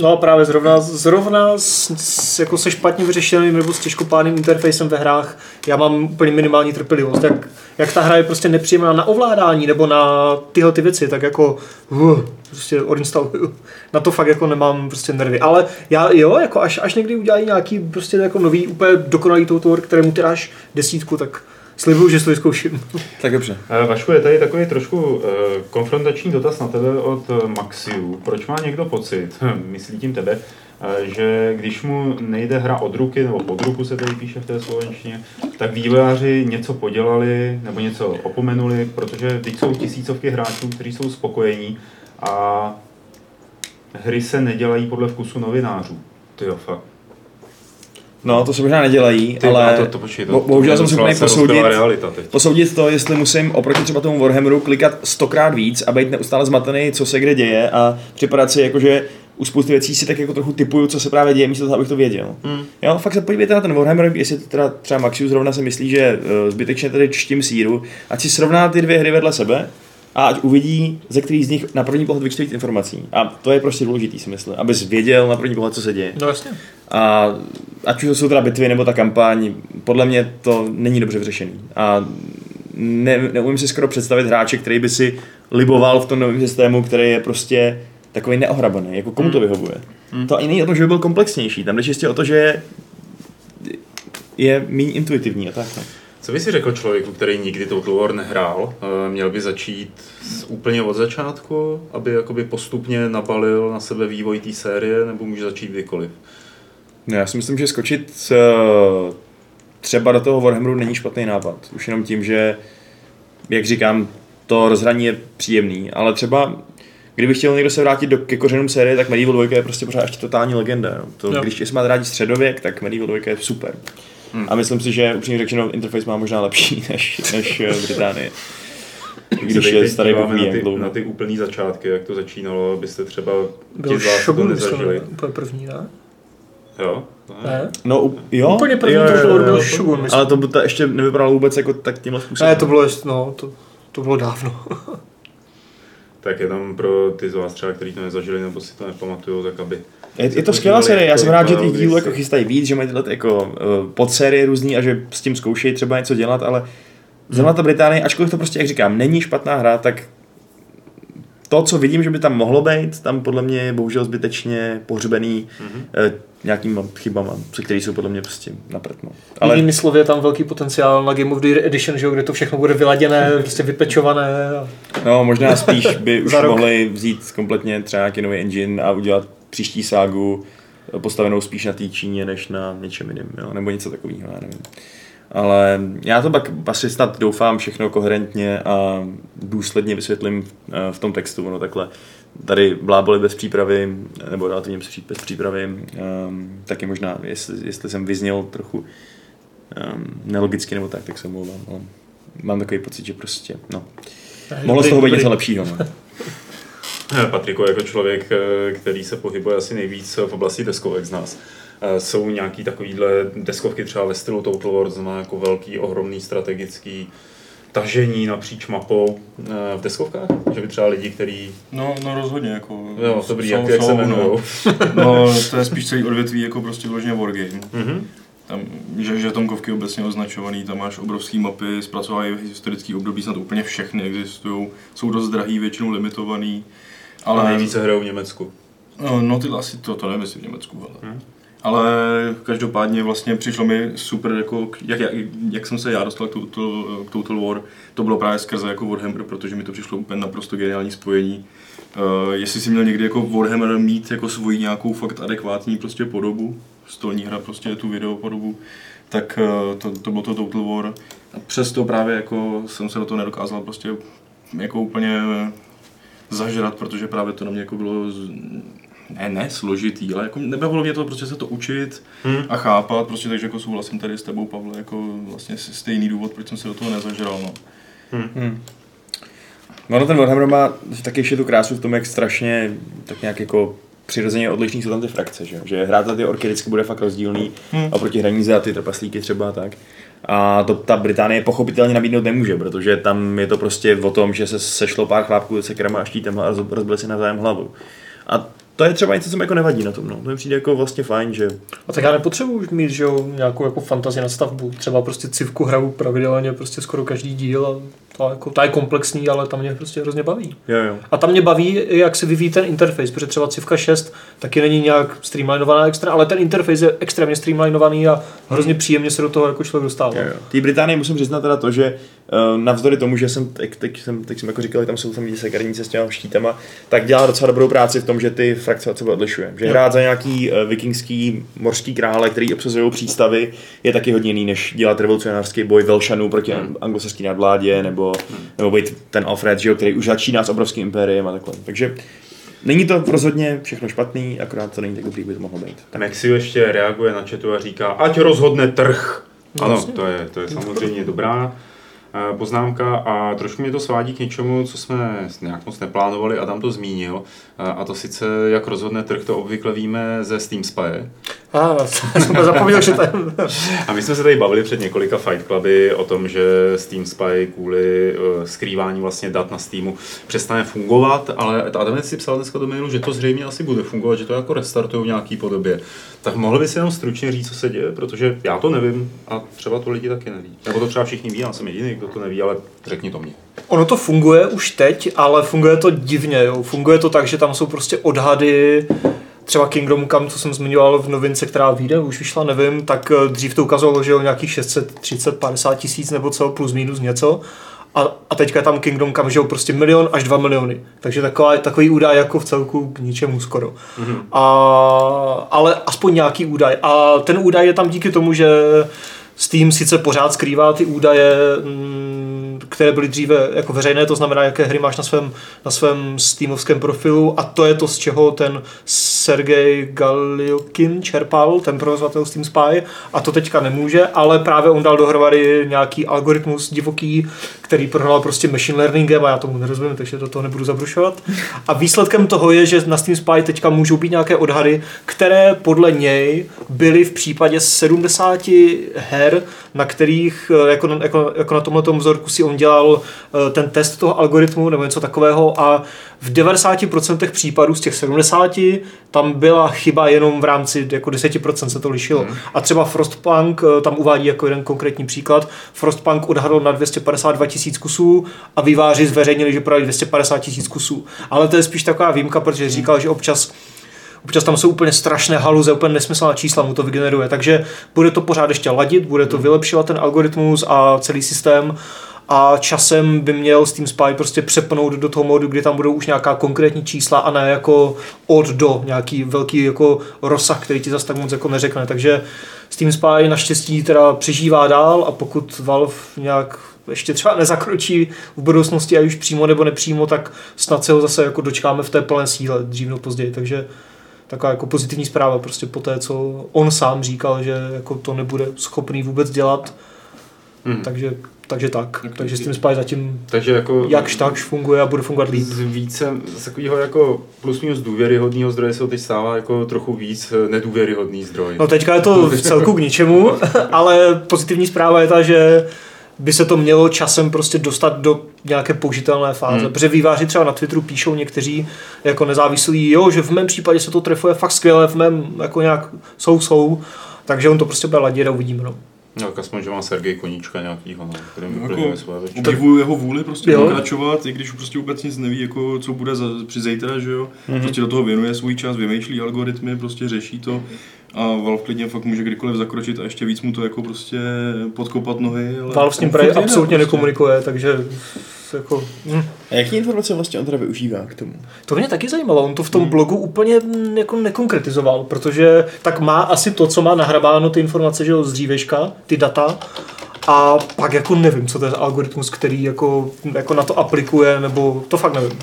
No a právě zrovna, zrovna s, s, jako se špatně vyřešeným nebo s těžkopádným interfejsem ve hrách já mám úplně minimální trpělivost. Jak, jak ta hra je prostě nepříjemná na ovládání nebo na tyhle ty věci, tak jako uh, prostě odinstaluju. Na to fakt jako nemám prostě nervy. Ale já jo, jako až, až někdy udělají nějaký prostě jako nový úplně dokonalý toutor, kterému ty dáš desítku, tak slibuju, že si to vyzkouším. Tak dobře. Eh, Vašku, je tady takový trošku eh, konfrontační dotaz na tebe od eh, Maxiu. Proč má někdo pocit, myslí tím tebe, že když mu nejde hra od ruky, nebo pod ruku se tady píše v té slovenštině, tak vývojáři něco podělali nebo něco opomenuli, protože teď jsou tisícovky hráčů, kteří jsou spokojení a hry se nedělají podle vkusu novinářů. Ty jo, fakt. No, to se možná nedělají, Ty, ale to, to, počkej, to, bo- bohužel jsem to schopný se rozbila posoudit, posoudit to, jestli musím oproti třeba tomu Warhammeru klikat stokrát víc a být neustále zmatený, co se kde děje a připadat si jako, že u spousty věcí si tak jako trochu typuju, co se právě děje, místo toho, abych to věděl. Hmm. Jo, fakt se podívejte na ten Warhammer, jestli teda třeba Maxius zrovna si myslí, že eh, zbytečně tady čtím síru, ať si srovná ty dvě hry vedle sebe a ať uvidí, ze kterých z nich na první pohled vyčte víc informací. A to je prostě důležitý, si myslím, abys věděl na první pohled, co se děje. No jasně. A ať už to jsou teda bitvy nebo ta kampaň, podle mě to není dobře vyřešený. A ne, neumím si skoro představit hráče, který by si liboval v tom novém systému, který je prostě takový neohrabaný. Jako komu to vyhovuje? To ani není o tom, že by byl komplexnější. Tam jde čistě o to, že je, je méně intuitivní a tak. No. Co by si řekl člověku, který nikdy Total War nehrál? Eh, Měl by začít úplně od začátku, aby jakoby postupně nabalil na sebe vývoj té série, nebo může začít kdykoliv? No, já si myslím, že skočit uh, třeba do toho Warhammeru není špatný nápad. Už jenom tím, že, jak říkám, to rozhraní je příjemný, ale třeba kdyby chtěl někdo se vrátit do, ke kořenům série, tak Medieval 2 je prostě pořád ještě totální legenda. No. To, Jo. když máte rádi středověk, tak Medieval 2 je super. Hmm. A myslím si, že upřímně řečeno interface má možná lepší než, než eh, Británie. Když je starý na ty, dlouho. na ty úplný začátky, jak to začínalo, abyste třeba Byl ti z vás to nezažili. úplně první, ne? Jo? Ne? No, jo, Úplně první jo, to jo, bylo, jo, byl jo. Shogun, myslím. Ale to, by- to ještě nevypadalo vůbec jako tak tímhle způsobem. Ne, to bylo, ještě- no, to, to bylo dávno. Tak jenom pro ty z vás třeba, kteří to nezažili nebo si to nepamatují, tak aby... Je, je to skvělá série, já jsem rád, že ty vypadalo díly jako chystají víc, že mají tyhle jako uh, podsérie různý a že s tím zkoušejí třeba něco dělat, ale zrovna ta Británie, ačkoliv to prostě, jak říkám, není špatná hra, tak to, co vidím, že by tam mohlo být, tam podle mě je bohužel zbytečně pohřbený mm-hmm. uh, nějakýma chybama, se který jsou podle mě prostě na prd, no. Ale... Jinými slovy je tam velký potenciál na Game of the Year Edition, že jo, kde to všechno bude vyladěné, prostě vypečované. A... no, možná spíš by už mohli vzít kompletně třeba nějaký nový engine a udělat příští ságu postavenou spíš na té Číně, než na něčem jiném, jo? nebo něco takového, já nevím. Ale já to pak asi snad doufám všechno koherentně a důsledně vysvětlím eh, v tom textu, no takhle. Tady bláboli bez přípravy, nebo relativně bez přípravy, um, taky možná, jestli, jestli jsem vyzněl trochu um, nelogicky nebo tak, tak se omlouvám, ale mám takový pocit, že prostě, no, mohlo z toho být něco lepšího. No. Patriku, jako člověk, eh, který se pohybuje asi nejvíc v oblasti deskovek z nás, eh, jsou nějaký takovýhle deskovky třeba ve stylu Total War, to znamená jako velký, ohromný strategický tažení napříč mapou eh, v deskovkách? Že by třeba lidi, kteří... No, no rozhodně, jako... Jo, dobrý, jsou- jak, jak se jsou, jmenujou? No, no, to je spíš celý odvětví jako prostě vyloženě wargame. Mhm. Tam, že, že tomkovky obecně označovaný, tam máš obrovské mapy, zpracovávají historický období, snad úplně všechny existují, jsou dost drahý, většinou limitovaný. Ale nejvíce hrajou v Německu. No, no ty asi to, to nevím, jestli v Německu, ale. Hmm. Ale každopádně vlastně přišlo mi super, jako, jak, jak, jak jsem se já dostal k Total, k Total War, to bylo právě skrze jako Warhammer, protože mi to přišlo úplně naprosto geniální spojení. Uh, jestli si měl někdy jako Warhammer mít jako svoji nějakou fakt adekvátní prostě podobu, stolní hra prostě tu video podobu, tak uh, to, to bylo to Total War. A přesto právě jako jsem se do toho nedokázal prostě jako úplně zažrat, protože právě to na mě jako bylo z- ne, ne složitý, ale jako nebavilo mě to prostě se to učit Hmm. a chápat, prostě takže jako souhlasím tady s tebou, Pavle, jako vlastně stejný důvod, proč jsem se do toho nezažral, no. Hmm. No, no ten Warhammer má taky ještě tu krásu v tom, jak strašně tak nějak jako přirozeně odlišný jsou tam ty frakce, že, že hrát za ty orky vždycky bude fakt rozdílný Hmm. a proti hraní za ty trpaslíky třeba a tak. A to ta Británie pochopitelně nabídnout nemůže, protože tam je to prostě o tom, že se sešlo pár chlápků se krama a rozbili si navzájem hlavu. A to je třeba něco, co mi jako nevadí na tom. No. To mi přijde jako vlastně fajn, že A tak já nepotřebuji už mít že jo, nějakou jako fantazii na stavbu. Třeba prostě civku hraju pravidelně prostě skoro každý díl a to, jako, ta je komplexní, ale tam mě prostě hrozně baví. jo, jo. A tam mě baví, jak se vyvíjí ten interface, protože třeba Civka 6 taky není nějak streamlinovaná extra, ale ten interface je extrémně streamlinovaný a hrozně příjemně se do toho jako člověk dostává. Jo, jo. Té Británii musím přiznat teda to, že navzdory tomu, že jsem, teď, teď, jsem, teď jsem jako říkal, že tam jsou tam lidi sekerníci s těma štítama, tak dělá docela dobrou práci v tom, že ty frakce od sebe odlišuje. Že hrát za nějaký uh, vikingský mořský krále, který obsazují přístavy, je taky hodně jiný, než dělat revolucionářský boj Velšanů proti hmm. anglosaský nadvládě, nebo, nebo být ten Alfred, že jo, který už začíná s obrovským impériem a takhle. Takže není to rozhodně všechno špatný, akorát to není tak dobrý, jak by to mohlo být. Mexiu ještě reaguje na chatu a říká, ať rozhodne trh. No, Ano, to je, to je samozřejmě dobrá eh, poznámka a trošku mě to svádí k něčemu, co jsme nějak moc neplánovali, Adam to zmínil, eh, a to sice, jak rozhodne trh, to obvykle víme ze Steam Spy. Jsem zapomněl, že ten... A my jsme se tady bavili před několika Fight Cluby o tom, že Steam Spy kvůli uh, skrývání vlastně dat na Steamu přestane fungovat, ale Adam si psal dneska do mailu, že to zřejmě asi bude fungovat, že to jako restartují v nějaký podobě. Tak mohl bys jenom stručně říct, co se děje, protože já to nevím a třeba to lidi taky neví. Nebo to třeba všichni ví, já jsem jediný, kdo to neví, ale řekni to mě. Ono to funguje už teď, ale funguje to divně. Jo. Funguje to tak, že tam jsou prostě odhady, třeba Kingdom Come, co jsem zmiňoval v novince, která vyjde, už vyšla, nevím, tak eh, dřív to ukazovalo, že jo, nějakých 630-50 tisíc nebo co, plus minus něco. a, a teďka je tam Kingdom Come, že jo, prostě milion až dva miliony. Takže taková, takový údaj jako v celku k ničemu skoro. Mm-hmm. A, ale aspoň nějaký údaj. A ten údaj je tam díky tomu, že Steam sice pořád skrývá ty údaje, mm, které byly dříve jako veřejné, to znamená, jaké hry máš na svém, na svém Steamovském profilu a to je to, z čeho ten Sergej Galiokin čerpal, ten provozovatel Steam Spy a to teďka nemůže, ale právě on dal dohromady nějaký algoritmus divoký, který prohrál prostě machine learningem a já tomu nerozumím, takže do toho nebudu zabrušovat. A výsledkem toho je, že na Steam Spy teďka můžou být nějaké odhady, které podle něj byly v případě 70 her, na kterých, jako, jako, jako na tomhle vzorku si on dělal eh, ten test toho algoritmu nebo něco takového a v 90% případů z těch 70 tam byla chyba jenom v rámci jako 10% se to lišilo. Hmm. A třeba Frostpunk eh, tam uvádí jako jeden konkrétní příklad. Frostpunk odhadl na 252 tisíc kusů a výváři zveřejnili, že prodali 250 tisíc kusů. Ale to je spíš taková výjimka, protože říkal, že občas občas tam jsou úplně strašné haluze, úplně nesmyslná čísla mu to vygeneruje, takže bude to pořád ještě ladit, bude to vylepšovat ten algoritmus a celý systém a časem by měl Steam Spy prostě přepnout do toho modu, kdy tam budou už nějaká konkrétní čísla a ne jako od do nějaký velký jako rozsah, který ti zase tak moc jako neřekne. Takže Steam Spy naštěstí teda přežívá dál a pokud Valve nějak ještě třeba nezakročí v budoucnosti, a už přímo nebo nepřímo, tak snad se ho zase jako dočkáme v té plné síle dřív nebo později. Takže taková jako pozitivní zpráva prostě po té, co on sám říkal, že jako to nebude schopný vůbec dělat. Hmm. Takže takže tak. Okay. Takže s tím Spy zatím takže jako jakž takž funguje a bude fungovat líp. Z více z takového jako plus minus důvěryhodného zdroje se teď stává jako trochu víc eh, nedůvěryhodný zdroj. No teďka je to v celku k ničemu, ale pozitivní zpráva je ta, že by se to mělo časem prostě dostat do nějaké použitelné fáze. Hmm. Protože výváři třeba na Twitteru píšou někteří jako nezávislí, jo, že v mém případě se to trefuje fakt skvěle, v mém jako nějak jsou, jsou. Takže on to prostě bude ladit a uvidíme. No. No, tak aspoň, že má Sergej Koníčka nějakýho, no, který no, jako, své Obdivuju jeho vůli prostě jo. pokračovat, i když prostě vůbec nic neví, jako, co bude za, při zítra, že jo. Mm-hmm. Prostě do toho věnuje svůj čas, vymýšlí algoritmy, prostě řeší to a Valve klidně fakt může kdykoliv zakročit a ještě víc mu to jako prostě podkopat nohy. Ale Valve s ním právě absolutně prostě. nekomunikuje, takže jako... Hm. A jaký informace vlastně on teda využívá k tomu? To mě taky zajímalo, on to v tom hmm. blogu úplně jako nekonkretizoval, protože tak má asi to, co má nahrabáno ty informace, že jo, z dříveška, ty data, a pak jako nevím, co to je algoritmus, který jako, jako na to aplikuje, nebo to fakt nevím.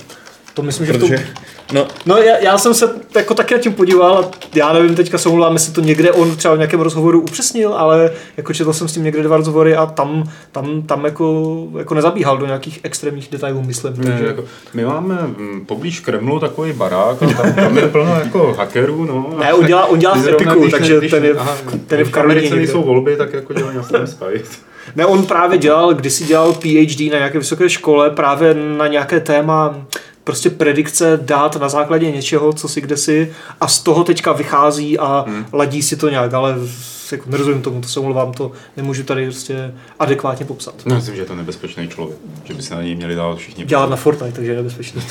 To myslím, že Protože, to... No, no já, já, jsem se jako taky na tím podíval a já nevím, teďka se omlouvám, jestli to někde on třeba v nějakém rozhovoru upřesnil, ale jako četl jsem s tím někde dva rozhovory a tam, tam, tam jako, jako nezabíhal do nějakých extrémních detailů, myslím. Ne, takže... jako, my máme mm, poblíž Kremlu takový barák a tam, tam je plno jako hackerů. No, ne, on dělá, on dělá v Epiku, takže když, ten je, aha, ten je v Karolině. jsou volby, tak jako dělají na Sky. Ne, on právě dělal, kdysi dělal PhD na nějaké vysoké škole, právě na nějaké téma prostě predikce dát na základě něčeho, co si kde si a z toho teďka vychází a hmm. ladí si to nějak, ale jako nerozumím tomu, to se omlouvám, to nemůžu tady prostě adekvátně popsat. No, myslím, že je to nebezpečný člověk, že by se na něj měli dát všichni. Dělat na Fortnite, takže je nebezpečný.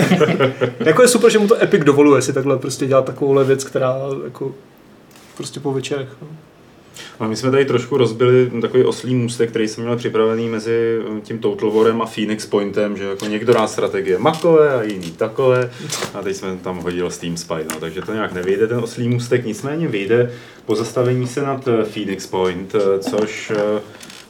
jako je super, že mu to Epic dovoluje si takhle prostě dělat takovouhle věc, která jako prostě po večerech. No. A my jsme tady trošku rozbili takový oslý můstek, který jsem měl připravený mezi tím Total Warem a Phoenix Pointem, že jako někdo dá strategie makové a jiný takové. A teď jsme tam hodil Steam Spy, no, takže to nějak nevyjde ten oslý můstek, nicméně vyjde pozastavení se nad eh, Phoenix Point, eh, což eh,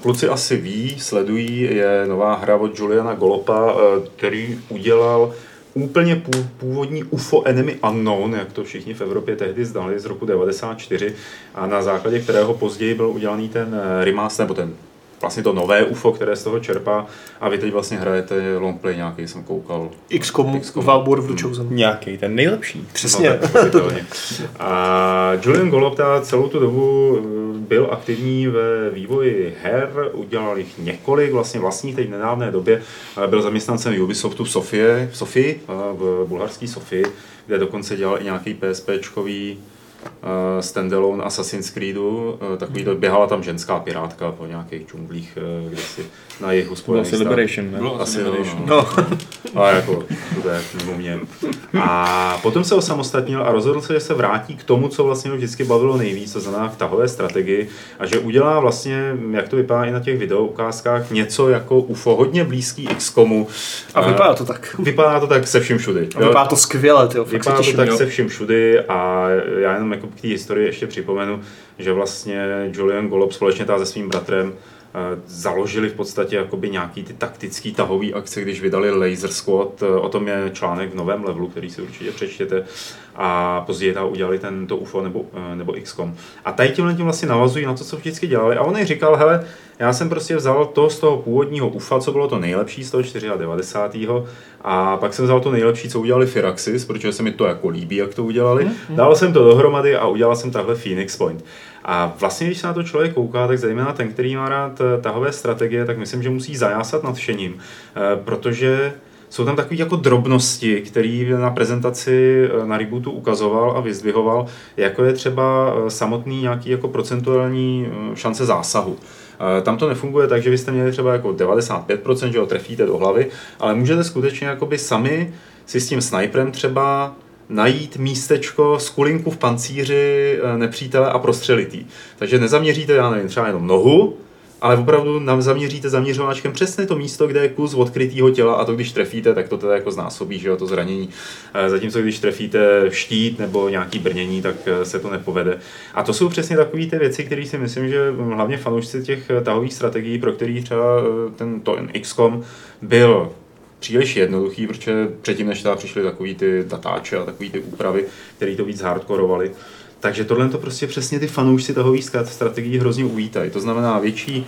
kluci asi ví, sledují, je nová hra od Juliana Golopa, který udělal úplně původní UFO Enemy Unknown, jak to všichni v Evropě tehdy zdali z roku 94 a na základě kterého později byl udělaný ten eh, remaster, nebo ten vlastně to nové UFO, které z toho čerpá a vy teď vlastně hrajete longplay nějaký, jsem koukal. XCOM, XCOM. War of the Chosen. Nějaký, ten nejlepší. Přesně. No, a Julian Golob celou tu dobu eh, byl aktivní ve vývoji her, udělal jich několik, vlastně vlastních teď v nedávné době, byl zaměstnancem Ubisoftu v Sofii, v Sofii, v bulharské Sofii, kde dokonce dělal i nějaký PSPčkový standalone Assassin's Creedu, uh, takový to, běhala tam ženská pirátka po nějakých džunglích, uh, kde si na jihu Bylo Spojených asi států. Liberation, ne? Bylo Asi asi Liberation. no. No, Ale jako, to je mimo mě. A potom se osamostatnil a rozhodl se, že se vrátí k tomu, co vlastně ho vždycky bavilo nejvíc, to znamená k tahové strategii a že udělá vlastně, jak to vypadá i na těch video ukázkách, něco jako UFO, hodně blízký XCOMu. a vypadá to tak. Vypadá to tak se vším všudy. A vypadá to skvěle, tyjo, Vypadá to tak jo. se vším všudy a já jenom jako k té historii ještě připomenu, že vlastně Julian Golob společně tá se svým bratrem založili v podstatě jakoby nějaký ty taktický tahový akce, když vydali Laser Squad, eh, o tom je článek v novém levelu, který si určitě přečtěte a později ta udělali ten to UFO nebo, eh, nebo XCOM. A tady tímhle tím vlastně navazují na to, co vždycky dělali a on jí říkal, hele, já jsem prostě vzal to z toho původního UFA, co bylo to nejlepší z toho 94. a pak jsem vzal to nejlepší, co udělali Firaxis, protože se mi to jako líbí, jak to udělali. Dal jsem to dohromady a udělal jsem tahle Phoenix Point. A vlastně, když se na to člověk kouká, tak zejména ten, který má rád eh, tahové strategie, tak myslím, že musí zajásat nadšením, eh, protože jsou tam takové jako drobnosti, které na prezentaci eh, na rebootu ukazoval a vyzdvihoval, jako je třeba eh, samotný nějaký jako procentuální eh, šance zásahu. Tam to nefunguje tak, že byste měli třeba jako 95%, že ho trefíte do hlavy, ale můžete skutečně jakoby sami si s tím sniperem třeba najít místečko, skulinku v pancíři nepřítele a prostřelit jí. Takže nezaměříte, já nevím, třeba jenom nohu, ale opravdu nám zaměříte zaměřováčkem přesně to místo, kde je kus odkrytého těla a to když trefíte, tak to teda jako znásobí, že jo, to zranění. Eh, Zatímco když trefíte štít nebo nějaký brnění, tak eh, se to nepovede. A to jsou přesně takové ty věci, které si myslím, že hlavně fanoušci těch eh, tahových strategií, pro který třeba ten, to XCOM byl příliš jednoduchý, protože předtím, než teda přišly takový ty datáče a takový ty úpravy, které to víc hardkorovali. Takže tohle to prostě přesně ty fanoušci tahových strategií hrozně uvítají. To znamená větší,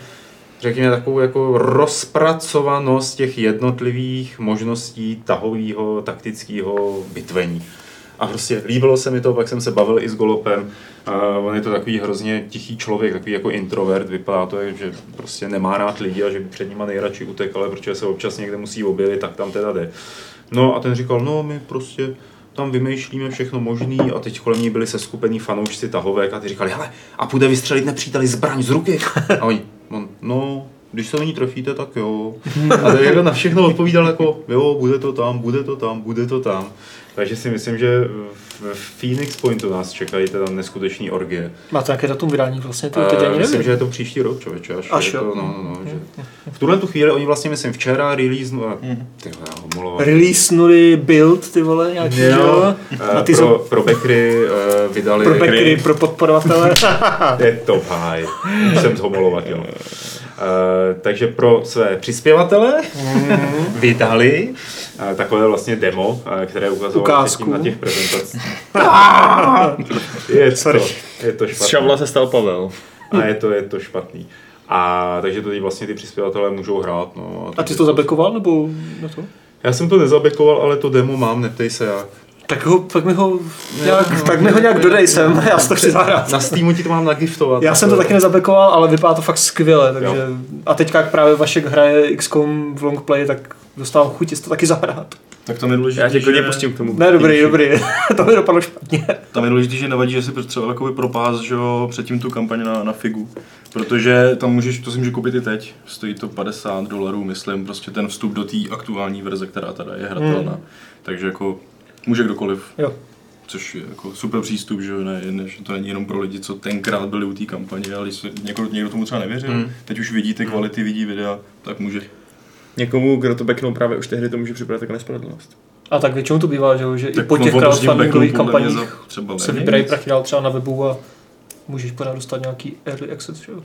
řekněme, takovou jako rozpracovanost těch jednotlivých možností tahového, taktického bitvení. A prostě líbilo se mi to, pak jsem se bavil i s Golopem. A on je to takový hrozně tichý člověk, takový jako introvert, vypadá to, že prostě nemá rád lidi a že by před nima nejradši utekl, ale protože se občas někde musí objevit, tak tam teda jde. No a ten říkal, no my prostě tam vymýšlíme všechno možný a teď kolem ní byli seskupení fanoušci tahovek a ty říkali, hele, a půjde vystřelit nepříteli zbraň z ruky. A oni, on, no, když se o ní trefíte, tak jo. A tak jako na všechno odpovídal jako, jo, bude to tam, bude to tam, bude to tam. Takže si myslím, že v Phoenix Pointu nás čekají teda neskutečný orgie. Máte nějaké datum vydání vlastně, to teď Eh, ani myslím, nevím. že je to příští rok, člověče. Až, Až to, no, no, no, že v tuhle tu chvíli oni vlastně, myslím, včera release, no, tyhle, já omlouvam. Releasenuli build, ty vole, nějaký, jo? Eh, A ty pro, jsou pro backery eh, vydali... pro backery, pro podporovatele. Je top high. Jsem zhomolovat, jo. Uh, takže pro své přispěvatele vydali uh, takové vlastně demo, uh, které předtím na těch prezentacích. je, to, Sorry. je to Z špatný. Šavla se stal Pavel. A je to, je to špatný. A takže to vlastně ty přispěvatelé můžou hrát. No, A ty jsi to zabekoval, nebo na to? Já jsem to nezabekoval, ale to demo mám, neptej se jak. Tak, ho, tak mi ho nějak, tak mi ho nějak dodej sem, já si to chci zahrát. Na Steamu ti to mám nagiftovat. Já jsem to taky nezabekoval, ale vypadá to fakt skvěle, takže Jo. a teďka jak právě Vašek hraje XCOM v longplay, tak dostávám chuť si to taky zahrát. Tak tam je důležité, Já tě klidně že- pustím k tomu. Ne, dobrý, dobrý, to mi dopadlo špatně. Tam je důležité, že nevadí, že si třeba jakoby propás, že jo, předtím tu kampaň na, na Figu. Protože tam můžeš, to si můžeš koupit i teď. Stojí to 50 dolarů, myslím, prostě ten vstup do té aktuální verze, která teda je hratelná. Hmm. Takže jako může kdokoliv. Jo. Což je jako super přístup, že ne, ne, že to není jenom pro lidi, co tenkrát byli u té kampaně, ale když se někdo, někdo tomu třeba nevěřil, Hmm. teď už vidí ty kvality, vidí videa, tak může. Někomu, kdo to backnul právě už tehdy, to může připadat jako nespravedlnost. A tak většinou to bývá, že, jo, že i po těch crowdfundingových kampaních za třeba se vybírají prachy dál třeba na webu a můžeš pořád dostat nějaký early access, že jo?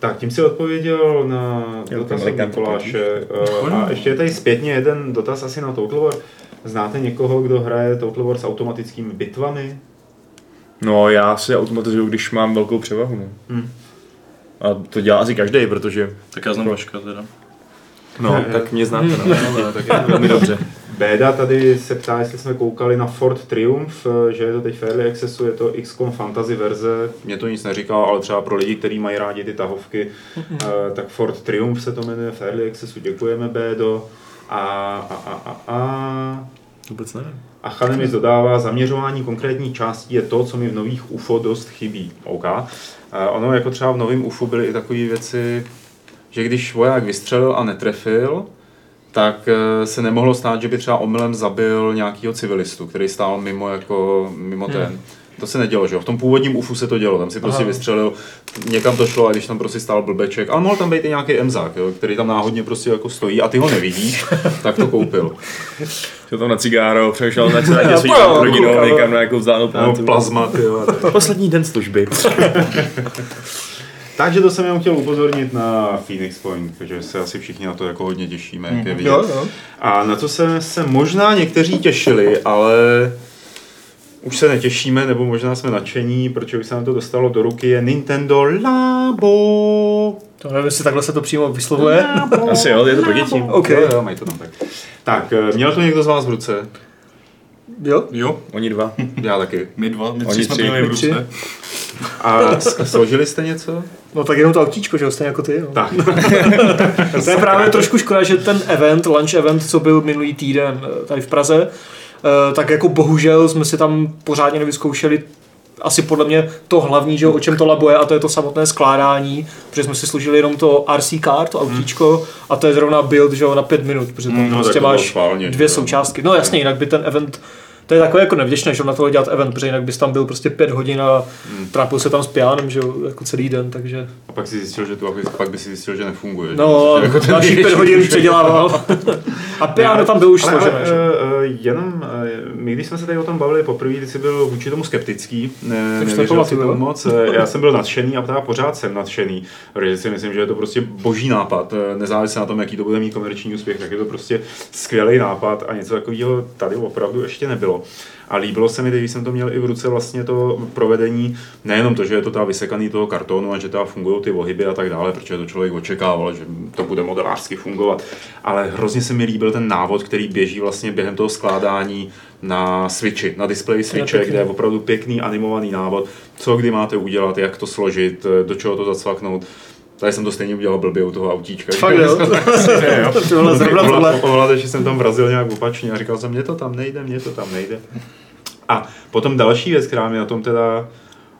Tak, tím si odpověděl na dotaz Mikuláše. Eh, A ještě je tady zpětně jeden dotaz asi na Total War. Znáte někoho, kdo hraje Total War s automatickými bitvami? No, já si automatizuju, když mám velkou převahu. No. Hm. A to dělá asi každý, protože... Tak já znám Vaška teda. No, tak mě znáte, no. No, tak je to Velmi dobře. Béda tady se ptá, jestli jsme koukali na Ford Triumph, eh, že je to teď v Early Accessu, je to XCOM Fantasy verze. Mě to nic neříkalo, ale třeba pro lidi, kteří mají rádi ty tahovky, eh, tak Ford Triumph se to jmenuje v Early Accessu. Děkujeme, Bédo. A, a, a, a, a Vůbec nevím. A Chanemis dodává, zaměřování konkrétní částí je to, co mi v nových UFO dost chybí. OK. Ono jako třeba v novém UFO byly i takové věci, že když voják vystřelil a netrefil, tak eh, se nemohlo stát, že by třeba omylem zabil nějakého civilistu, který stál mimo, jako, mimo ten. To se nedělo, že jo? V tom původním UFU se to dělo, tam si prostě Aha. vystřelil, někam to šlo a když tam prostě stál blbeček, ale mohl tam být i nějaký emzák, jo? který tam náhodně prostě jako stojí a ty ho nevidíš, tak to koupil. Šel tam na cigáro, přešel na svým Jo, rodinou někam na nějakou vzdálenou planetu. plazma, ty jo. Poslední den služby. Takže to jsem jenom chtěl upozornit na Phoenix Point, protože se asi všichni na to jako hodně těšíme, jak je vidět. Jo, jo. A na to se, se možná někteří těšili, ale už se netěšíme, nebo možná jsme nadšení, protože už se nám to dostalo do ruky, je Nintendo Labo. To nevím, jestli takhle se to přímo vyslovuje. Asi jo, je to pro děti. OK. Jo, jo, mají to tam tak. Tak, eh, měl to někdo z vás v ruce? Jo? Jo, Oni dva. Já taky. my dva, my Oni tři jsme tři. měli v ruce. A složili jste něco? No tak jenom to autíčko, že jo, stejně jako ty. Jo. Tak. To je právě trošku škoda, že ten event, lunch event, co byl minulý týden eh, tady v Praze, tak jako bohužel jsme si tam pořádně nevyzkoušeli asi podle mě to hlavní, že o čem to labo je, a to je to samotné skládání, protože jsme si složili jenom to RC car, to autíčko, a to je zrovna build, že jo, na pět minut, protože tam no, prostě máš schválně, dvě jo. součástky. No jasně, jinak by ten event to je takové jako nevděčné, že na tohle dělat event, protože jinak bys tam byl prostě pět hodin a trápil se tam s pianem, že jo, jako celý den, takže... A pak si zjistil, že to, pak by si zjistil, že nefunguje. No, Že jako dalších pět hodin předělával. A piano tam byl už ale, složené. ale, že? uh, jenom, uh, my když jsme se tady o tom bavili poprvé, ty jsi byl vůči tomu skeptický, ne, nevěřil si tomu moc, já jsem byl nadšený a teda pořád jsem nadšený, protože si myslím, že je to prostě boží nápad, nezávisle na tom, jaký to bude mít komerční úspěch, tak je to prostě skvělý nápad a něco takového tady opravdu ještě nebylo. A líbilo se mi, když jsem to měl i v ruce vlastně to provedení, nejenom to, že je to ta vysekaný toho kartonu a že tam fungují ty ohyby a tak dále, protože to člověk očekával, že to bude modelářsky fungovat, ale hrozně se mi líbil ten návod, který běží vlastně během toho skládání na switchi, na displeji switche, kde je opravdu pěkný animovaný návod, co kdy máte udělat, jak to složit, do čeho to zacvaknout. Tady jsem to stejně udělal blbě u toho autíčka. Fakt jo? Tohle zrovna tohle. Ovládač jsem tam vrazil nějak opačně a říkal jsem, mně to tam nejde, mně to tam nejde. A potom další věc, která mě na tom teda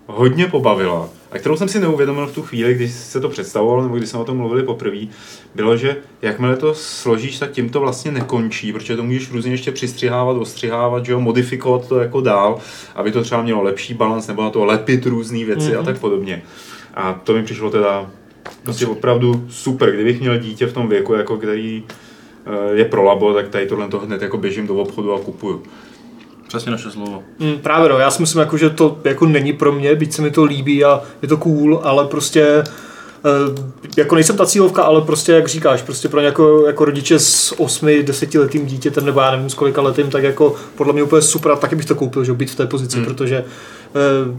hodně pobavila, a kterou jsem si neuvědomil v tu chvíli, když se to představoval, nebo když jsme o tom mluvili poprvé, bylo, že jakmile to složíš, tak tím to vlastně nekončí, protože to můžeš různě ještě přistřihávat, ostřihávat, že jo, modifikovat to jako dál, aby to třeba mělo lepší balans, nebo na to lepit různé věci mm-hmm. a tak podobně. A to mi přišlo teda prostě opravdu super, kdybych měl dítě v tom věku, jako který eh, je pro labo, tak tady tohle to hned jako běžím do obchodu a kupuju. Přesně naše slovo. Mm, právě no, já si myslím, jako, že to jako není pro mě, byť se mi to líbí a je to cool, ale prostě eh, jako nejsem ta cílovka, ale prostě jak říkáš, prostě pro jako, jako rodiče s 8-10 letým dítětem, nebo já nevím s kolika letým, tak jako podle mě úplně super a taky bych to koupil, že být v té pozici, hmm. protože eh,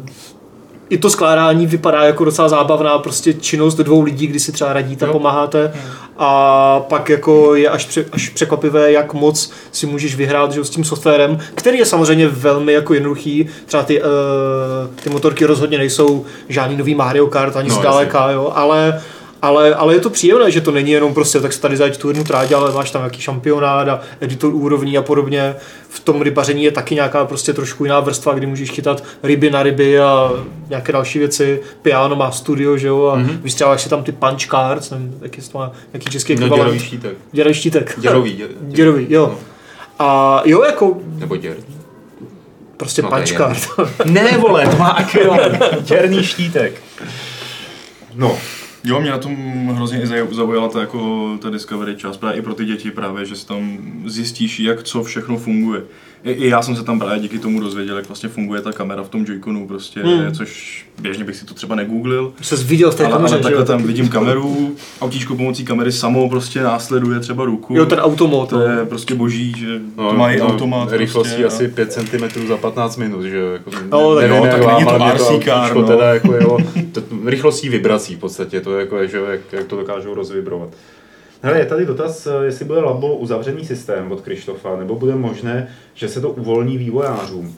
i to skládání vypadá jako docela zábavná prostě činnost dvou lidí, kdy si třeba radíte, Jo. pomáháte. A pak jako je až, pře, až překvapivé, jak moc si můžeš vyhrát že, s tím softwarem, který je samozřejmě velmi jako jednoduchý, třeba ty, uh, ty motorky rozhodně nejsou žádný nový Mario Kart ani No, no, zdaleka, jo, ale ale, ale je to příjemné, že to není jenom prostě tak se tady zajíť tu jednu tráť, ale máš tam nějaký šampionát a editor úrovní a podobně. V tom rybaření je taky nějaká prostě trošku jiná vrstva, kdy můžeš chytat ryby na ryby a nějaké další věci. Piano má studio, že jo, a Mhm. mm-hmm. vystřáváš si tam ty punch cards, nevím, jaký, to má, jaký český No, ekvivalent. děrový štítek. Děravý štítek. Děrový. Dě, dě, Děrový, jo. A jo, jako nebo děr. prostě No, no, je punch card. Ne, vole, to má ekvivalent. Děrný štítek. No, Jo, mě na tom hrozně i zaujala ta, jako, ta Discovery část, právě i pro ty děti právě, že si tam zjistíš, jak co všechno funguje. I, I já jsem se tam právě díky tomu dozvěděl, jak vlastně funguje ta kamera v tom Joy-Conu, prostě, Hmm. což běžně bych si to třeba negooglil. Jsi viděl v té Ale, kameře, ale takhle jo? tam vidím kameru, autíčko pomocí kamery samo prostě následuje třeba ruku. Jo, ten automat. to je prostě boží, že no to má i automat. Rychlostí prostě, asi a- 5 cm za 15 minut, že jo. Jako, No, tak nevím, jo, jak tak vám, není to RC car, no. teda jako jo, to, rychlostí vibrací v podstatě, to je jako, že jo, jak, jak to dokážou rozvibrovat. Hele, je tady dotaz, eh, jestli bude Labo uzavřený systém od Krištofa, nebo bude možné, že se to uvolní vývojářům.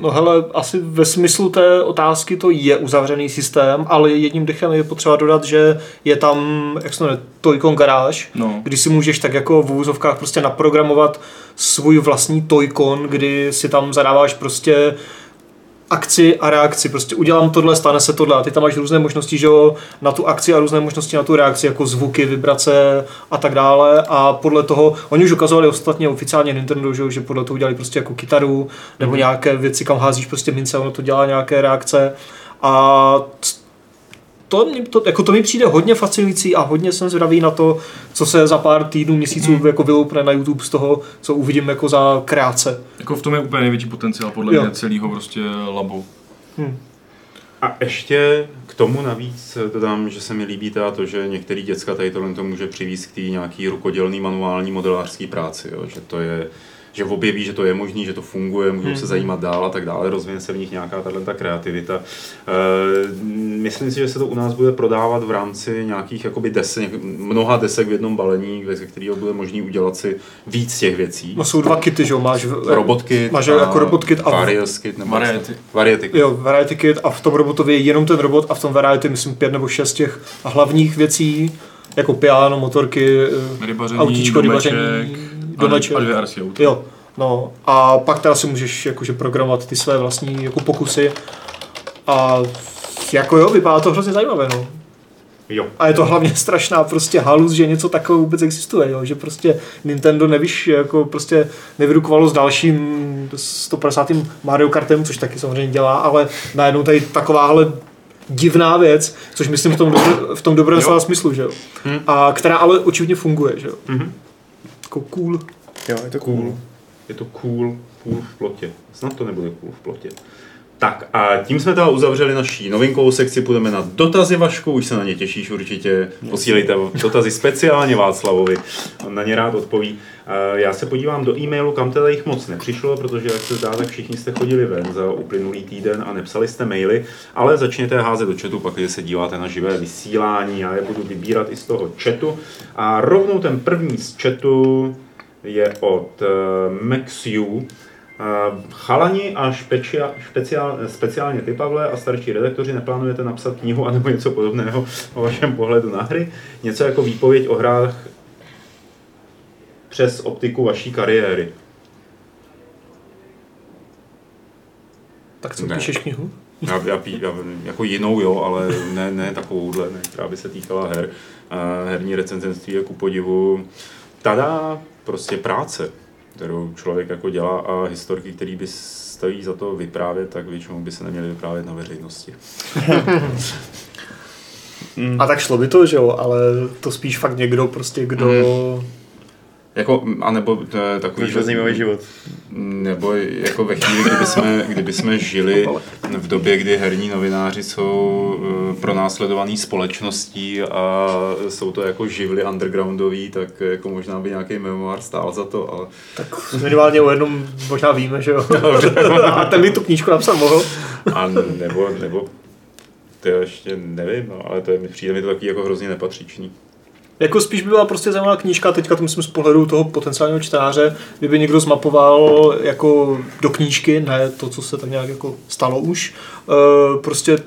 No hele, asi ve smyslu té otázky to je uzavřený systém, ale jedním dechem je potřeba dodat, že je tam, jak se jmenuje, Toycon garáž, No. kdy si můžeš tak jako v úvozovkách prostě naprogramovat svůj vlastní Toycon, kdy si tam zadáváš prostě akci a reakci. Prostě udělám tohle, stane se tohle. A ty tam máš různé možnosti, že jo, na tu akci a různé možnosti na tu reakci, jako zvuky, vibrace a tak dále. A podle toho, oni už ukazovali ostatně oficiálně Nintendo, že, jo, že podle toho udělali prostě jako kytaru nebo Mhm. nějaké věci, kam házíš prostě mince, ono to dělá nějaké reakce. A c- to, to, jako to mi přijde hodně fascinující a hodně jsem zvědavý na to, co se za pár týdnů, měsíců Mhm. jako vyloupne na YouTube z toho, co uvidím jako za kreace. Jako v tom je úplně největší potenciál podle Jo. mě celého prostě labu. A ještě k tomu navíc dodám, že se mi líbí teda to, že některý děcka tady tohle to může přivést k té nějaký rukodělný manuální modelářské práci, jo? že to je že objeví, že to je možný, že to funguje, můžou Hmm. se zajímat dál a tak dále, rozvine se v nich nějaká tahle ta kreativita. E, myslím si, že se to u nás bude prodávat v rámci nějakých jakoby desek, mnoha desek v jednom balení, ze kterého bude možný udělat si víc těch věcí. No jsou dva kity, že jo, máš Robotkit máš jako robotkit a v- Various kit, nebo Variety. Variety kit. Jo, Variety Kit a v tom robotově je jenom ten robot a v tom Variety myslím pět nebo šest těch hlavních věcí, jako piano, motorky, eh, Rybaření, autíčko, domeček, rybaření, a, domeček. a dvě RC auta. Jo, no a pak teda si můžeš jakože programovat ty své vlastní jako pokusy a jako jo, vypadá to hrozně zajímavé, no. Jo. A je to hlavně strašná prostě halus, že něco takového vůbec existuje, jo? že prostě Nintendo nevíš, jako prostě nevyrukovalo s dalším 150. Mario Kartem, což taky samozřejmě dělá, ale najednou tady takováhle divná věc, což myslím v tom, dobr, v tom dobrém slova smyslu, že jo? Hm. A která ale očividně funguje, že jo? Mhm. Jako cool. Jo, je to cool. Je to cool, cool v plotě. Snad to nebude cool v plotě. Tak a tím jsme teda uzavřeli naší novinkovou sekci, půjdeme na dotazy Vašku, už se na ně těšíš určitě, posílejte dotazy speciálně Václavovi, on na ně rád odpoví. Eh, Já se podívám do e-mailu, kam teda jich moc nepřišlo, protože jak se zdá, tak všichni jste chodili ven za uplynulý týden a nepsali jste maily, ale začněte házet do chatu, pak když se díváte na živé vysílání, já je budu vybírat i z toho chatu. A rovnou ten první z chatu je od MaxU. Uh, chalani a špečia, speciál, speciálně ty, Pavle, a starší redaktoři neplánujete napsat knihu anebo něco podobného o vašem pohledu na hry? Něco jako výpověď o hrách přes optiku vaší kariéry. Tak co, Ne. píšeš knihu? Já, já, pí, já, jako jinou, jo, ale ne, ne takovouhle, ne, která by se týkala her. Uh, herní recenzenství je ku podivu tada prostě práce, kterou člověk jako dělá a historky, které by stojí za to vyprávět, tak většinou by se neměly vyprávět na veřejnosti. A tak šlo by to, že jo, ale to spíš fakt někdo prostě, kdo... Jako, anebo je takový, je zajímavý život. Nebo jako ve chvíli, kdyby jsme, kdyby jsme žili v době, kdy herní novináři jsou eh, pronásledovaný společností a jsou to jako živly undergroundoví, tak jako možná by nějaký memoár stál za to, ale Tak minimálně o jednom možná víme, že jo. A ten by tu knížku napsat mohl. a nebo, nebo to ještě nevím, no, ale to je, přijde mi to takový jako hrozně nepatřičný. Jako spíš by byla prostě zajímavá knížka, teďka to myslím z pohledu toho potenciálního čtenáře, kdyby někdo zmapoval jako do knížky, ne to, co se tak nějak jako stalo už, eh, prostě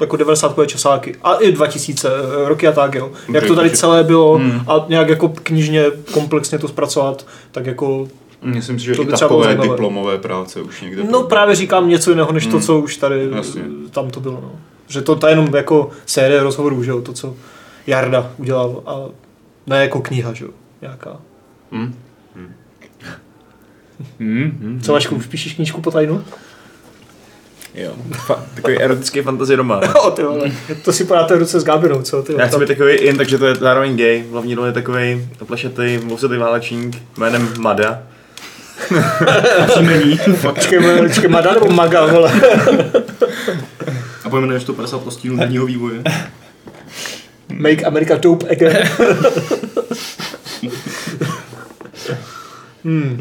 jako 90 časáky a i 2000 eh, roky a tak, jo. Jak to tady celé bylo a nějak jako knižně komplexně to zpracovat, tak jako Myslím si, že To i takové diplomové práce už někde No proběhly. právě říkám něco jiného, než to, Hmm. co už tady Jasně. tam to bylo. No. Že to, to je jenom jako série rozhovorů, že jo, to, co Jarda udělal a ne jako kniha, že jo, nějaká. Hm? Mm, Co Vašku, už píšeš knížku po tajnu? Jo. Fa- takový erotický fantasy román. O, ty vole, to si podáte v ruce s Gabinou, co? Ty, Já chci být takový in, takže to je zároveň gay. Hlavní role je takový oplešetý, vousatý válečník jménem Mada. Počkej, počkej, Mada nebo Maga, vole. A pojmenuješ to 50 postínů denního vývoje. Make America dope again.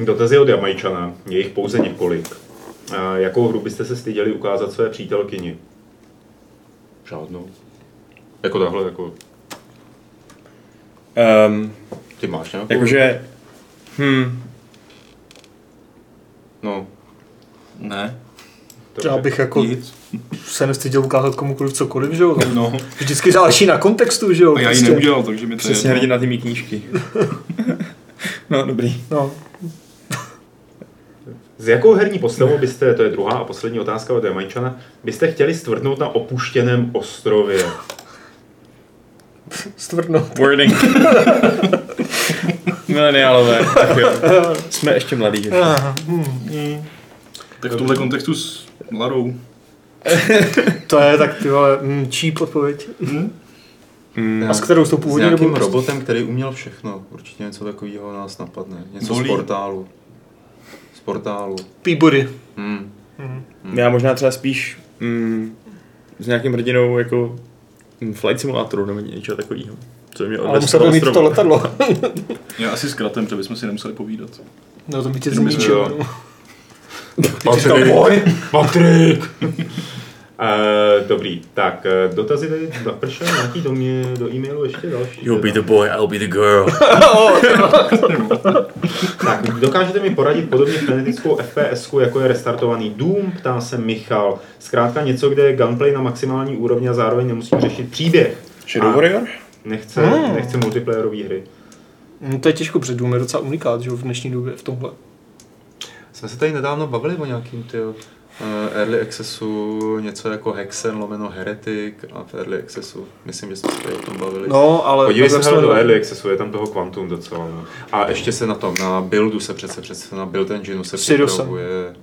Dotazy od Jamajčana, je jich pouze několik. A jakou hru byste se styděli ukázat své přítelkyni? Žádnou. Jako takhle, jako Um, ty máš nějakou? jakože, hm, No, Ne. To Já bych jako Nic. Se nestyděl ukázat komukoliv cokoliv, že jo? No, Vždycky záleží na kontextu, že jo? a já ji prostě. neudělal, takže mi to Přesně je hrdina ty mý knížky. no, dobrý. No, S jakou herní postavou byste, to je druhá a poslední otázka od Jamajčana, byste chtěli stvrdnout na opuštěném ostrově? stvrdno. Wording. Mileniálové. Tak jo. Jsme ještě mladí. Že? Tak v tomhle kontextu s Larou. To je tak ty vole, mm, cheap odpověď. Mm, A s kterou s tou S původní nějakým dobou? robotem, který uměl všechno. Určitě něco takového nás napadne. Něco Volí. z portálu. Z portálu. Peabody. Hmm. Já možná třeba spíš mm, s nějakým hrdinou jako mm, flight simulátoru nebo něčeho takového. Co mě Ale musel mít to letadlo. Já asi s kratem, protože bychom si nemuseli povídat. No to by tě že zničilo. Patrik! Patrik! Uh, dobrý, tak uh, dotazy tady zapršel nějaký do, mě, do e-mailu ještě další. You'll be the boy, I'll be the girl. Tak, dokážete mi poradit podobně frenetickou FPS, jako je restartovaný Doom, ptá se Michal. Zkrátka něco, kde je gunplay na maximální úrovni a zároveň nemusím řešit příběh. Shadow A Warrior? Nechce, Hmm. nechce multiplayerové hry. Mm, To je těžko před Doom, je docela unikát, že v dnešní době v tomhle. Jsme se tady nedávno bavili o nějakým ty uh, early accessu, něco jako Hexen lomeno Heretic a v early accessu. Myslím, že jsme se o tom bavili. No, ale... Podívej se do early accessu, je tam toho Quantum docela. No. A ještě se na tom, na buildu se přece, přece na build engineu se připravuje.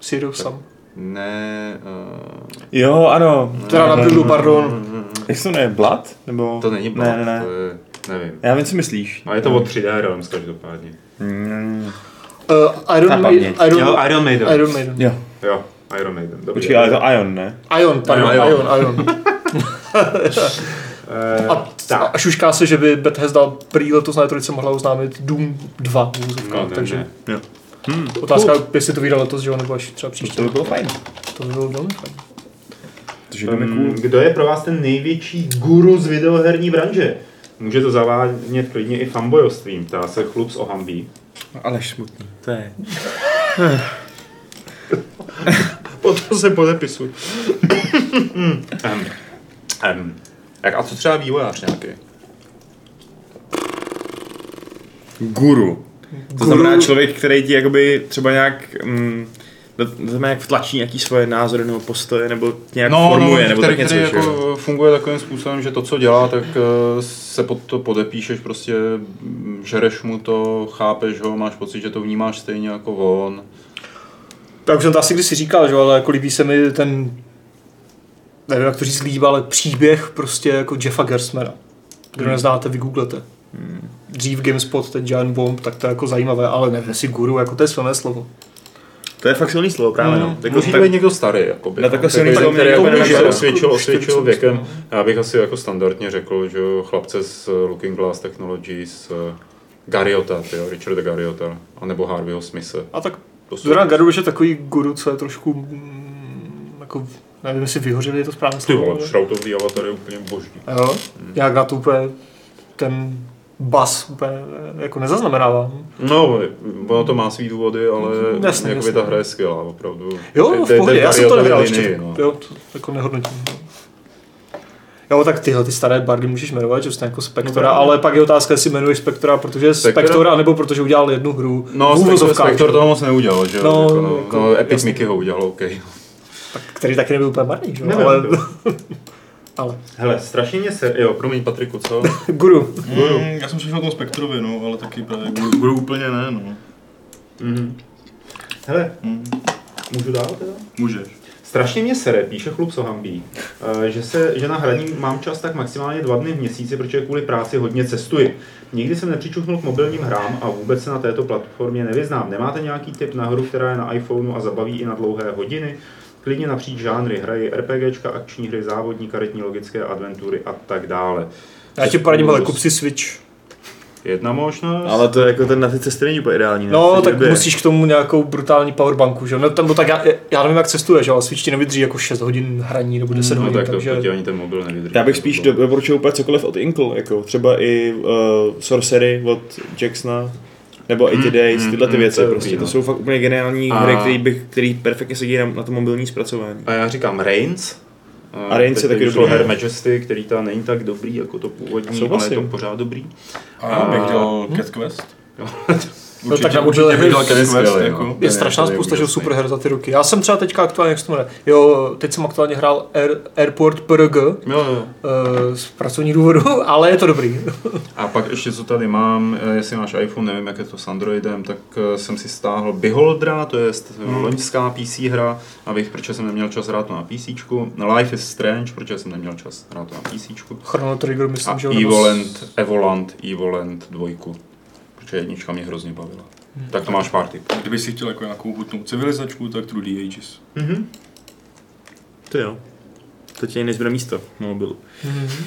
Sirius sam. Ne, uh, Jo, ano. Teda na buildu, pardon. Jak se to jmenuje? Blood? Nebo... to není Blood, Ne, ne, ne. to je, nevím. Já vím, co myslíš. A je to od 3D Realms každopádně. Mm. Uh, Iron, Maiden. Iron, Jo, Iron Maiden. Iron Maiden. Jo. Jo, Iron Maiden. Dobrý. Počkej, ale je to Ion, ne? Ion, pardon, Ion, Ion, Ion. Ion. Eh, A, tak. a šušká se, že by Bethesda prý letos na E3 mohla oznámit Doom 2 v úzovkách, No, ne, takže ne. Jo. Hmm. otázka, jestli to vyjde letos, že jo, nebo až třeba příště. To by bylo fajn. To by bylo velmi fajn. Um, cool. kdo je pro vás ten největší guru z videoherní branže? Může to zavádět klidně i fanboyovstvím, ptá se chlup z Ohambí. Ale smutný. To je... Potom se podepisu. um, um, jak, a co třeba vývojář nějaký? Guru. To znamená člověk, který ti jakoby třeba nějak... Mm, to to znamená, jak vtlačí nějaký svoje názory nebo postoje, nebo nějak formuje, nebo který, tak něco, který jako funguje takovým způsobem, že to, co dělá, tak eh, se pod to podepíšeš, prostě mm, žereš mu to, chápeš ho, máš pocit, že to vnímáš stejně jako on. Tak už jsem to asi kdysi říkal, že ale jako líbí se mi ten, nevím jak to říct líbí, ale příběh prostě jako Jeffa Gersmana. Kdo neznáte, vygooglete. Dřív GameSpot, teď Giant Bomb, tak to je jako zajímavé, ale nevím, jestli guru, jako to je silné slovo. To je fakt silný slovo, právě Mm. no. Jako, Musí to tak, být někdo starý. Jakoby, Na no. takhle Takový silný slovo který mě jako nenapadlo. osvědčil, osvědčil 40 věkem. no. Já bych asi jako standardně řekl, že jo, chlapce z eh, Looking Glass Technologies, eh, Gariota, jo, Richard Gariota, anebo Harveyho Smitha. A tak Duran Garuš je takový guru, co je trošku mm, jako, nevím, jestli vyhořeli, je to správné Ty slovo. vole, ale- šrautový avatar je úplně boží. Jo, jak na to úplně ten bas úplně jako nezaznamenávám. No, ono to má svý důvody, ale Jasně, jakoby jasně. ta hra je skvělá, opravdu. Jo, v pohodě, já jsem to linii, ještě, no. jo, to jako nehodnotím. no. Jo, tak tyhle ty staré bardy můžeš jmenovat, že jsi jako Spektora, No, ale pak je otázka, jestli jmenuješ Spektora, protože je Spektora? Spektor, anebo protože udělal jednu hru. No, Spektor, toho moc neudělal, že jo? No, jako, no, jako, no, Epic jasně. Mickey ho udělal, OK. který taky nebyl úplně marný, že? jo, ale. ale, Hele, strašně mě se... Jo, promiň Patriku, co? guru. Mm, já jsem slyšel o tom Spektrovi, no, ale taky právě budu, budu úplně ne, no. Mhm. Hele, Mm, můžu dál teda? můžeš. Strašně mě sere, píše chlup Sohambí, eh, že, se, že na hraní mám čas tak maximálně dva dny v měsíci, protože kvůli práci hodně cestuji. Nikdy jsem nepřičuchnul k mobilním hrám a vůbec se na této platformě nevyznám. Nemáte nějaký tip na hru, která je na iPhoneu a zabaví i na dlouhé hodiny? Klidně napříč žánry, hrají RPGčka, akční hry, závodní, karetní, logické adventury a tak dále. Já ti poradím, ale kup si Switch. Jedna možnost. Ale to je jako ten na ty cesty není úplně ideální. ne? No, tak době. musíš k tomu nějakou brutální powerbanku, že jo? No, tam, no, tak já, já nevím, jak cestuješ, ale Switch ti nevydrží jako 6 hodin hraní nebo 10 no, hodin, tak to, takže... to ani ten mobil nevydrží. Já bych spíš do- doporučil úplně cokoliv od Inkle, jako třeba i uh, Sorcery od Jacksona. Nebo 80 Days, mm, tyhle ty mm, věci, to je prostě dobrý, to no. jsou fakt úplně geniální A- hry, který, bych, který perfektně sedí na, na to mobilní zpracování. A já říkám Reigns. A Reigns je taky dobrý. Her Majesty, který ta není tak dobrý jako to původní, ale je to pořád dobrý. A já bych dělal Cat Quest. No, určitě, tak určitě by. Jako. Je strašná spousta, že superher za ty ruky. Já jsem třeba teďka aktuálně, jak se to jmenuje, jo, teď jsem aktuálně hrál Air, Airport PRG jo, jo. Uh, z pracovních důvodů, ale je to dobrý. A pak ještě, co tady mám, eh, jestli máš iPhone, nevím, jak je to s Androidem, tak eh, jsem si stáhl Beholdra, to je hmm. loňská PC hra, abych, protože jsem neměl čas hrát to na PC. Life is Strange, protože jsem neměl čas hrát to na PC. Chrono Trigger, myslím, a že Evolent, Evolent, Evolent 2 že jednička mě hrozně bavila. Hmm. Tak to máš pár typů. Kdyby si chtěl jako nějakou hutnou civilizačku, tak Trudy Ages. Mm-hmm. To jo. To tě než místo na mobilu. Mm-hmm.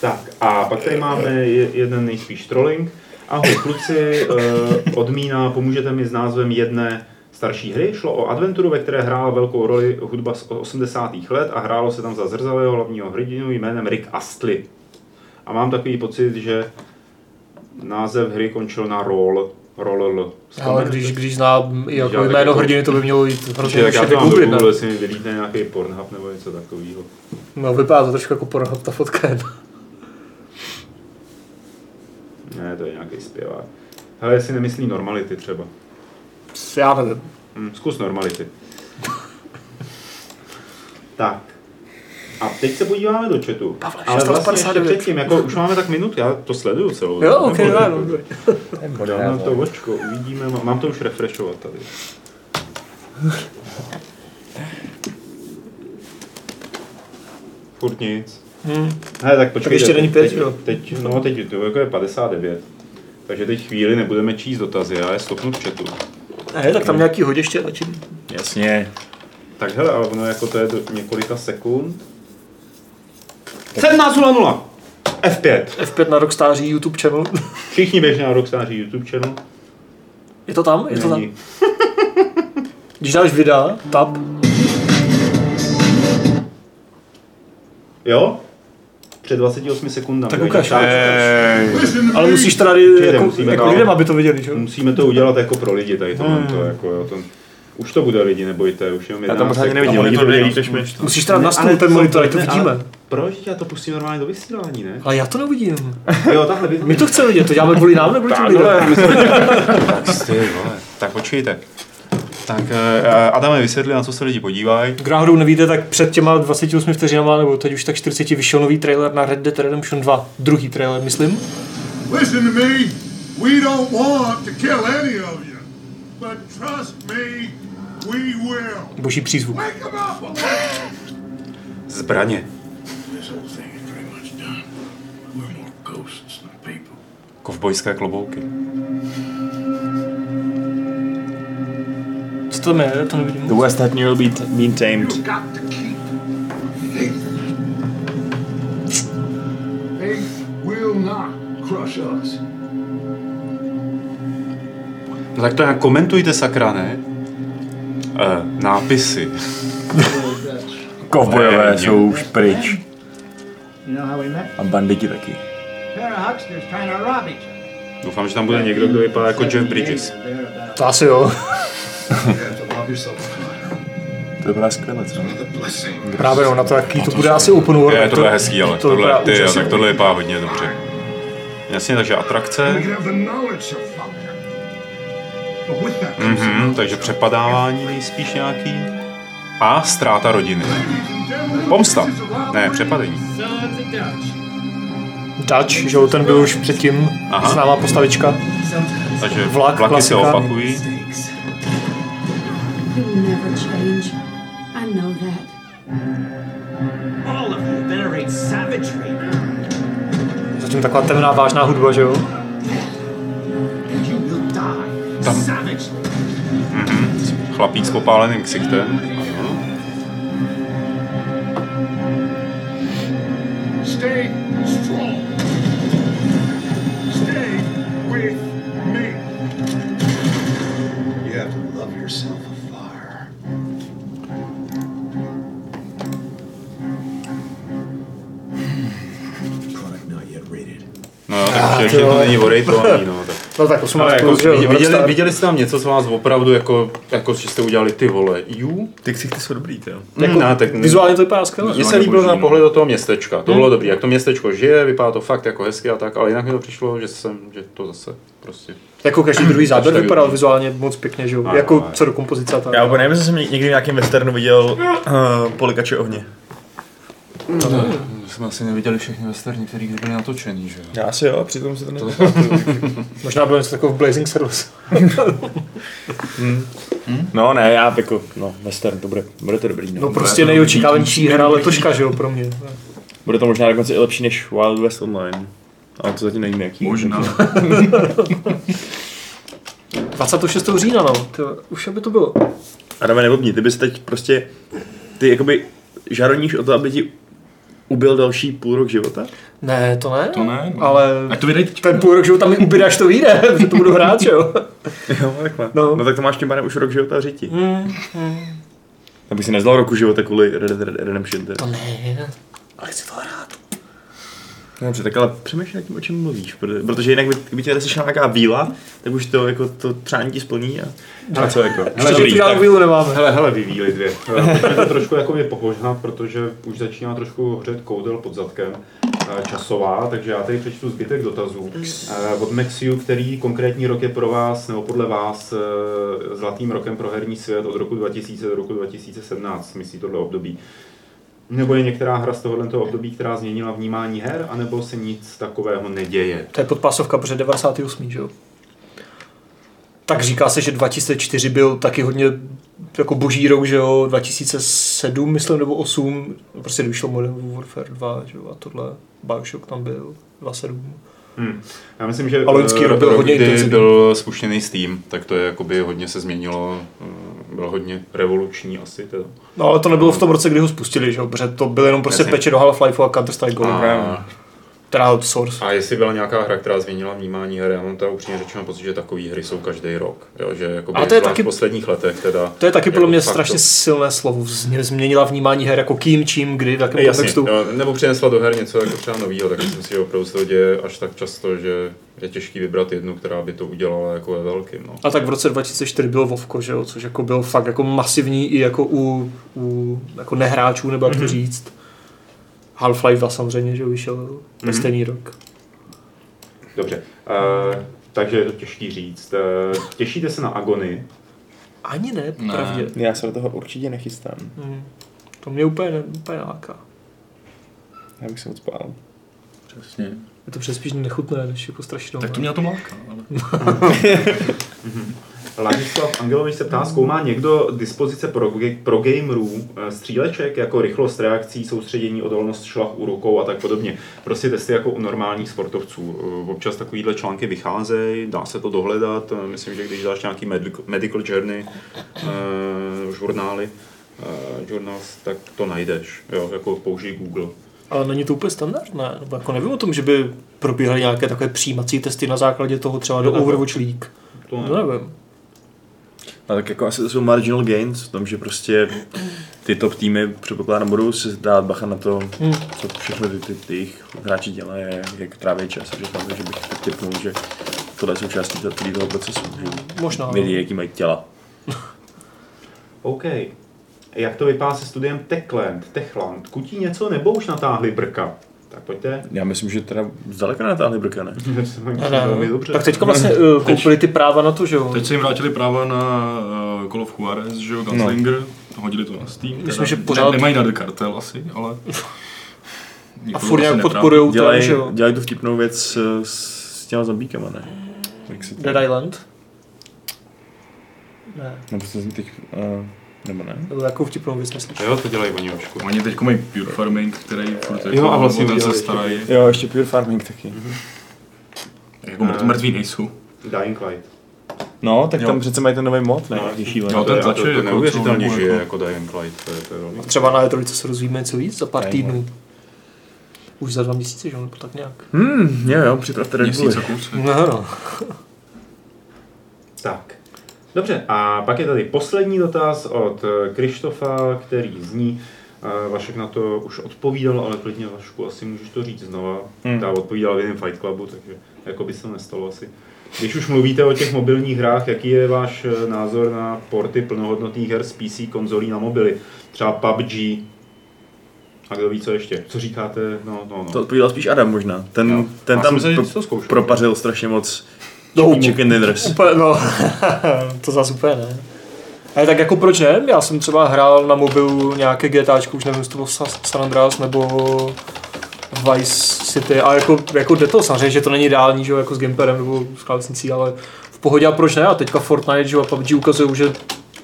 Tak a pak tady máme jeden nejspíš trolling. Ahoj kluci, eh, odmína, pomůžete mi s názvem jedné starší hry. Šlo o adventuru, ve které hrála velkou roli hudba z 80. let a hrálo se tam za zrzavého hlavního hrdinu jménem Rick Astley. A mám takový pocit, že název hry končil na roll. Roll. Ale když, když znám i jako jméno hrdiny, to by mělo jít hrozně tak já to mám do jestli mi vylítne nějaký Pornhub nebo něco takového. No vypadá to trošku jako Pornhub, ta fotka je. Ne, to je nějaký zpěvák. Hele, jestli nemyslí normality třeba. Já nevím. Hm, zkus normality. tak. A teď se podíváme do chatu. Pavle, Ale vlastně ještě 659. předtím, jako už máme tak minut, já to sleduju celou. Jo, ok, no, dobrý. Dáme to očko, uvidíme, má- mám to už refreshovat tady. Furt nic. Hmm. Hele, tak počkejte. ještě není teď- pět, jo? Teď, no teď to jako je 59. Takže teď chvíli nebudeme číst dotazy, já je stopnu v chatu. Ne, tak tam nějaký hodiště začím. Jasně. Tak hele, ale ono jako to je do několika sekund. 17.00 F5. F5 na rok stáří YouTube channel. Všichni běžně na Rockstar YouTube channel. Je to tam? Je to tam? Není. Když dáš videa, tab, Jo? Před 28 sekundami. Tak ukaž. začátku. ale musíš Přijde, jako, musíme jako dál. lidem, aby to viděli, že? jo? Musíme to udělat jako pro lidi, tady to, Hmm. to jako jo, to, už to bude lidi, nebojte, už jenom Já 11 tam pořádně nevidím, A lidi to monitor než my. Musíš teda Ne, na stůl ale ten monitor, ať to vidíme. Proč? Já to pustím normálně do vysílání, ne? Ale já to neuvidím. Jo, takhle vidím. My to chceme vidět, to děláme kvůli nám nebo kvůli těm lidem? Tak ty vole. Tak počkejte. Tak uh, Adame vysvětli, na co se lidi podívají. Kdo náhodou nevíte, tak před těma 28 vteřinama, nebo teď už tak 40 vyšel nový trailer na Red Dead Redemption 2. Druhý trailer, myslím. Listen to me. We don't want to kill any of you. But trust me, we will. Boží přízvuk. Zbraně. Kovbojské klobouky. Co to je? To nevidím. The West had will be been tamed. Crush us. No tak to nějak komentujte, sakra, ne? Uh, nápisy. Kovbojové jsou už pryč. You know how we met? A banditi taky. Doufám, že tam bude někdo, kdo vypadá jako Jeff Bridges. To asi jo. To. To byla skvěle, co? Právě no, na to, jaký to bude asi open world. Je, to bude hezký, ale to tohle, vypadá ty, jo, tak tohle vypadá hodně dobře. Jasně, takže atrakce. Mhm, takže přepadávání nejspíš nějaký. A ztráta rodiny. Pomsta. Ne, přepadení. Dutch, že jo, ten byl už předtím Aha. známá postavička. Takže Vlak, vlaky se klasika. opakují. Venerate savagery, Zatím taková temná vážná hudba, že jo. Tam- savagely. Chlapík s popáleným ksichtem. No ještě to není orejtovaný, no. Tak. No tak 18 Ale jako, plus, že viděli, viděli, jste tam něco, co vás opravdu jako, jako že jste udělali ty vole, jú? Ty ksichty jsou dobrý, jo. Jako, ne, tak vizuálně to vypadá skvěle. Mně se Vizuálně líbilo na no. pohled do toho městečka, to bylo dobrý, jak to městečko žije, vypadá to fakt jako hezky a tak, ale jinak mi to přišlo, že jsem, že to zase prostě. Jako každý druhý záběr vypadal vizuálně moc pěkně, že jo. Jako co do kompozice a tak. Já úplně nevím, jestli jsem někdy v nějakém westernu viděl uh, polikače ohně. Jsme asi neviděli všechny westerny, které byly natočený, že jo? Já asi jo, přitom se to ne... Možná bylo něco takového v Blazing Saddles. No ne, já jako, no, western, to bude, bude to dobrý, no. No prostě nejočekávanější hra letoška, že jo, pro mě. Bude to možná dokonce i lepší než Wild West Online. Ale to zatím nevím jaký. Možná. 26. října, no. Tyjo, už aby to bylo. Adame, nebobni, ty bys teď prostě, ty jakoby žaroníš o to, aby ti ubil další půl rok života? Ne, to ne. To ne, no. Ale Ať to teď. ten půl rok života mi ubyde, až to vyjde, protože to budu hrát, že jo. Jo, takhle. No. No. no tak to máš tím pádem už rok života a řiti. Mm, Abych si nezdal roku života kvůli Red Dead Redemption. Teda. to ne, ale chci to hrát. Dobře, tak ale přemýšlej nad tím, o čem mluvíš, protože, jinak by, kdyby tě sešla nějaká víla, tak už to, jako, to přání ti splní a, a co jako. Ještě Dobrý, tak- vílu nemáme. Hele, hele, vyvíjeli dvě. Pojďme to trošku jako popožnat, protože už začíná trošku hořet koudel pod zadkem eh, časová, takže já tady přečtu zbytek dotazů. Eh, Od Maxiu, který konkrétní rok je pro vás, nebo podle vás, eh, zlatým rokem pro herní svět od roku 2000 do roku 2017, myslí tohle období. Nebo je některá hra z tohohle období, která změnila vnímání her, anebo se nic takového neděje? To je podpásovka, protože 98, že jo. Tak říká se, že 2004 byl taky hodně jako boží rok, že jo, 2007, myslím, nebo 8, prostě vyšlo Modern Warfare 2, že jo, a tohle, Bioshock tam byl, 27. Hmm. Já myslím, že A loňský eh, rok byl hodně kdy intenzivní. byl spuštěný Steam, tak to je jakoby hodně se změnilo, eh, bylo hodně revoluční asi teda. No ale to nebylo v tom roce, kdy ho spustili, že jo, protože to byl jenom prostě Jasně. peče do Half-Life a Counter-Strike Go, A, teda Source. a jestli byla nějaká hra, která změnila vnímání her, já mám teda upřímně řečeno pocit, že takové hry jsou každý rok. Jo, že jakoby Ale to je taky- v posledních letech teda. To je taky podle jako mě fakt strašně to- silné slovo, Změ- změnila vnímání her jako kým, čím, kdy, v jakém kontextu. jo, nebo přinesla do her něco jako třeba novýho, tak myslím si, že opravdu se to děje až tak často, že je těžký vybrat jednu, která by to udělala jako ve velkým. No. A tak v roce 2004 bylo Vovko, že jo, což jako byl fakt jako masivní i jako u, u jako nehráčů, nebo jak to říct. Half-Life 2 samozřejmě, že vyšel ve stejný rok. Dobře, uh, takže je to těžký říct. Uh, těšíte se na Agony? Ani ne, Ne. pravdě. Já se do toho určitě nechystám. Hmm. To mě úplně, ne, úplně láká. Já bych se moc bál. Přesně. Je to přespíš nechutné, než jako strašidelné. Tak to mě na tom láká. Ale... Ladislav Angelovič se ptá, zkoumá někdo dispozice pro, pro gamerů, eh, stříleček jako rychlost reakcí, soustředění, odolnost šlach u rukou a tak podobně. Prostě testy jako u normálních sportovců. Eh, Občas takovýhle články vycházejí, dá se to dohledat. Eh, Myslím, že když dáš nějaký medical, journey, žurnály, journals, tak to najdeš. Jo, jako použij Google. Ale není to úplně standardné. Nebo jako nevím o tom, že by probíhaly nějaké takové přijímací testy na základě toho třeba do Overwatch League. To ne. Nevím. A tak jako asi to jsou marginal gains, v tom, že prostě ty top týmy předpokládám budou si dát bacha na to, Hmm. co všechno ty, ty, ty jejich hráči dělají, jak tráví čas a všechno, takže bych tak typnul, že tohle je součástí toho, toho procesu, že Možná. no. vědí, jaký mají těla. OK. Jak to vypadá se studiem Techland? Techland. Kutí něco nebo už natáhli brka? Tak pojďte. Já myslím, že teda zdaleka nenatáhli brka, ne? Ne, ne, no. Tak teďka vlastně uh, koupili ty práva na to, že jo? Teď se jim vrátili práva na uh, Call of Juarez, že jo, Gunslinger. No. Hodili to na Steam. Myslím, teda že ne- pořád- Nemají na The Cartel asi, ale... A furt nějak ten, Dělají, že jo? dělají tu vtipnou věc s, s těma zombíkama, ne? Jak se to... Dead Island? Ne, Nebo to teď... Uh, nebo ne? nebo jakou vtipnou věc myslíš? Jo, to dělají oni očku. Oni teď mají Pure Farming, který furt jako Jo, a vlastně ten se starají. Jo, ještě Pure Farming taky. Jako mrt- mrtví nejsou. Dying Light. No, tak Jo. tam přece mají ten nový mod, ne? No, To, je, ten to, to, tlačí to jako neuvěřitelně žije jako- jako Dying Light. To je, to je velmi... Třeba na E3 se rozvíme něco víc za pár Ne, týdnů. Už za dva měsíce, že jo, nebo tak nějak. Hmm, jo, jo, připravte Red a kus. No, no. Tak. Dobře, a pak je tady poslední dotaz od eh, Krištofa, který zní, Eh, Vašek na to už odpovídal, ale klidně Vašku asi můžeš to říct znova. Hmm. Ta odpovídala v jiném Fight Clubu, takže jako by se to nestalo asi. Když už mluvíte o těch mobilních hrách, jaký je váš eh, názor na porty plnohodnotných her z PC konzolí na mobily? Třeba PUBG, a kdo ví, co ještě? Co říkáte? No, no, no. To odpovídal spíš Adam možná. Ten, No. ten tam že pro, to zkoušel. propařil strašně moc No, chicken dinners. Úplně, no, to zase úplně ne. Ale tak jako proč ne? Já jsem třeba hrál na mobilu nějaké GTAčko, už nevím, jestli to bylo Sa- San Andreas nebo Vice City a jako, jako jde to samozřejmě, že to není ideální, že jo, jako s gamepadem nebo s klávesnicí, ale v pohodě a proč ne? A teďka Fortnite, že jo, a PUBG ukazují, že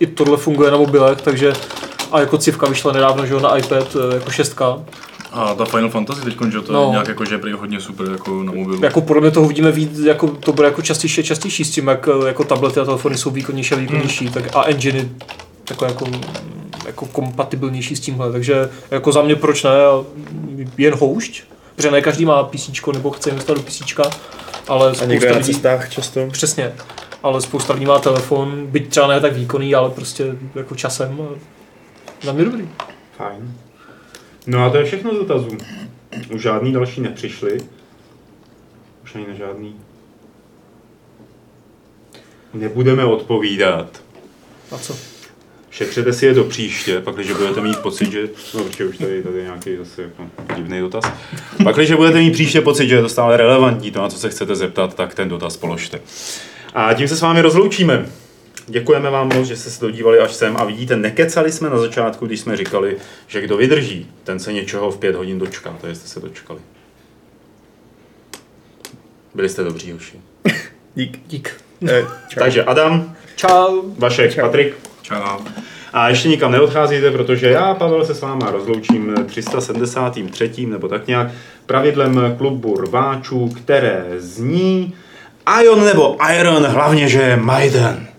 i tohle funguje na mobilech, takže a jako civka vyšla nedávno, že jo, na iPad eh, jako šestka, A ta Final Fantasy teď, že to No. je nějak jako, že je hodně super jako na mobilu. Jako podle mě toho vidíme víc, jako to bude jako častější a častější s tím, jak jako tablety a telefony jsou výkonnější a výkonnější, tak a engine takové jako, jako kompatibilnější s tímhle, takže jako za mě proč ne, jen houšť, protože ne každý má PC nebo chce investovat do PC, ale A někdo spousta na lidí, cestách často. přesně, ale spousta lidí má telefon, byť třeba ne tak výkonný, ale prostě jako časem, a za mě dobrý. Fajn. No a to je všechno z dotazů. Už žádný další nepřišli. Už ani na žádný. Nebudeme odpovídat. A co? Šetřete si je do příště, pak když budete mít pocit, že... No, určitě už tady, tady je nějaký zase jako divný dotaz. Pak když budete mít příště pocit, že je to stále relevantní, to, na co se chcete zeptat, tak ten dotaz položte. A tím se s vámi rozloučíme. Děkujeme vám moc, že jste se dodívali až sem a vidíte, nekecali jsme na začátku, když jsme říkali, že kdo vydrží, ten se něčeho v pět hodin dočká, to jste se dočkali. Byli jste dobří, hoši. Dík. Dík. Eh, čau. Takže Adam, Čau. Vašek, Patrik, Čau. A ještě nikam neodcházíte, protože já, Pavel, se s váma rozloučím 373. nebo tak nějak pravidlem klubu rváčů, které zní Ion nebo Iron, hlavně že je Maiden.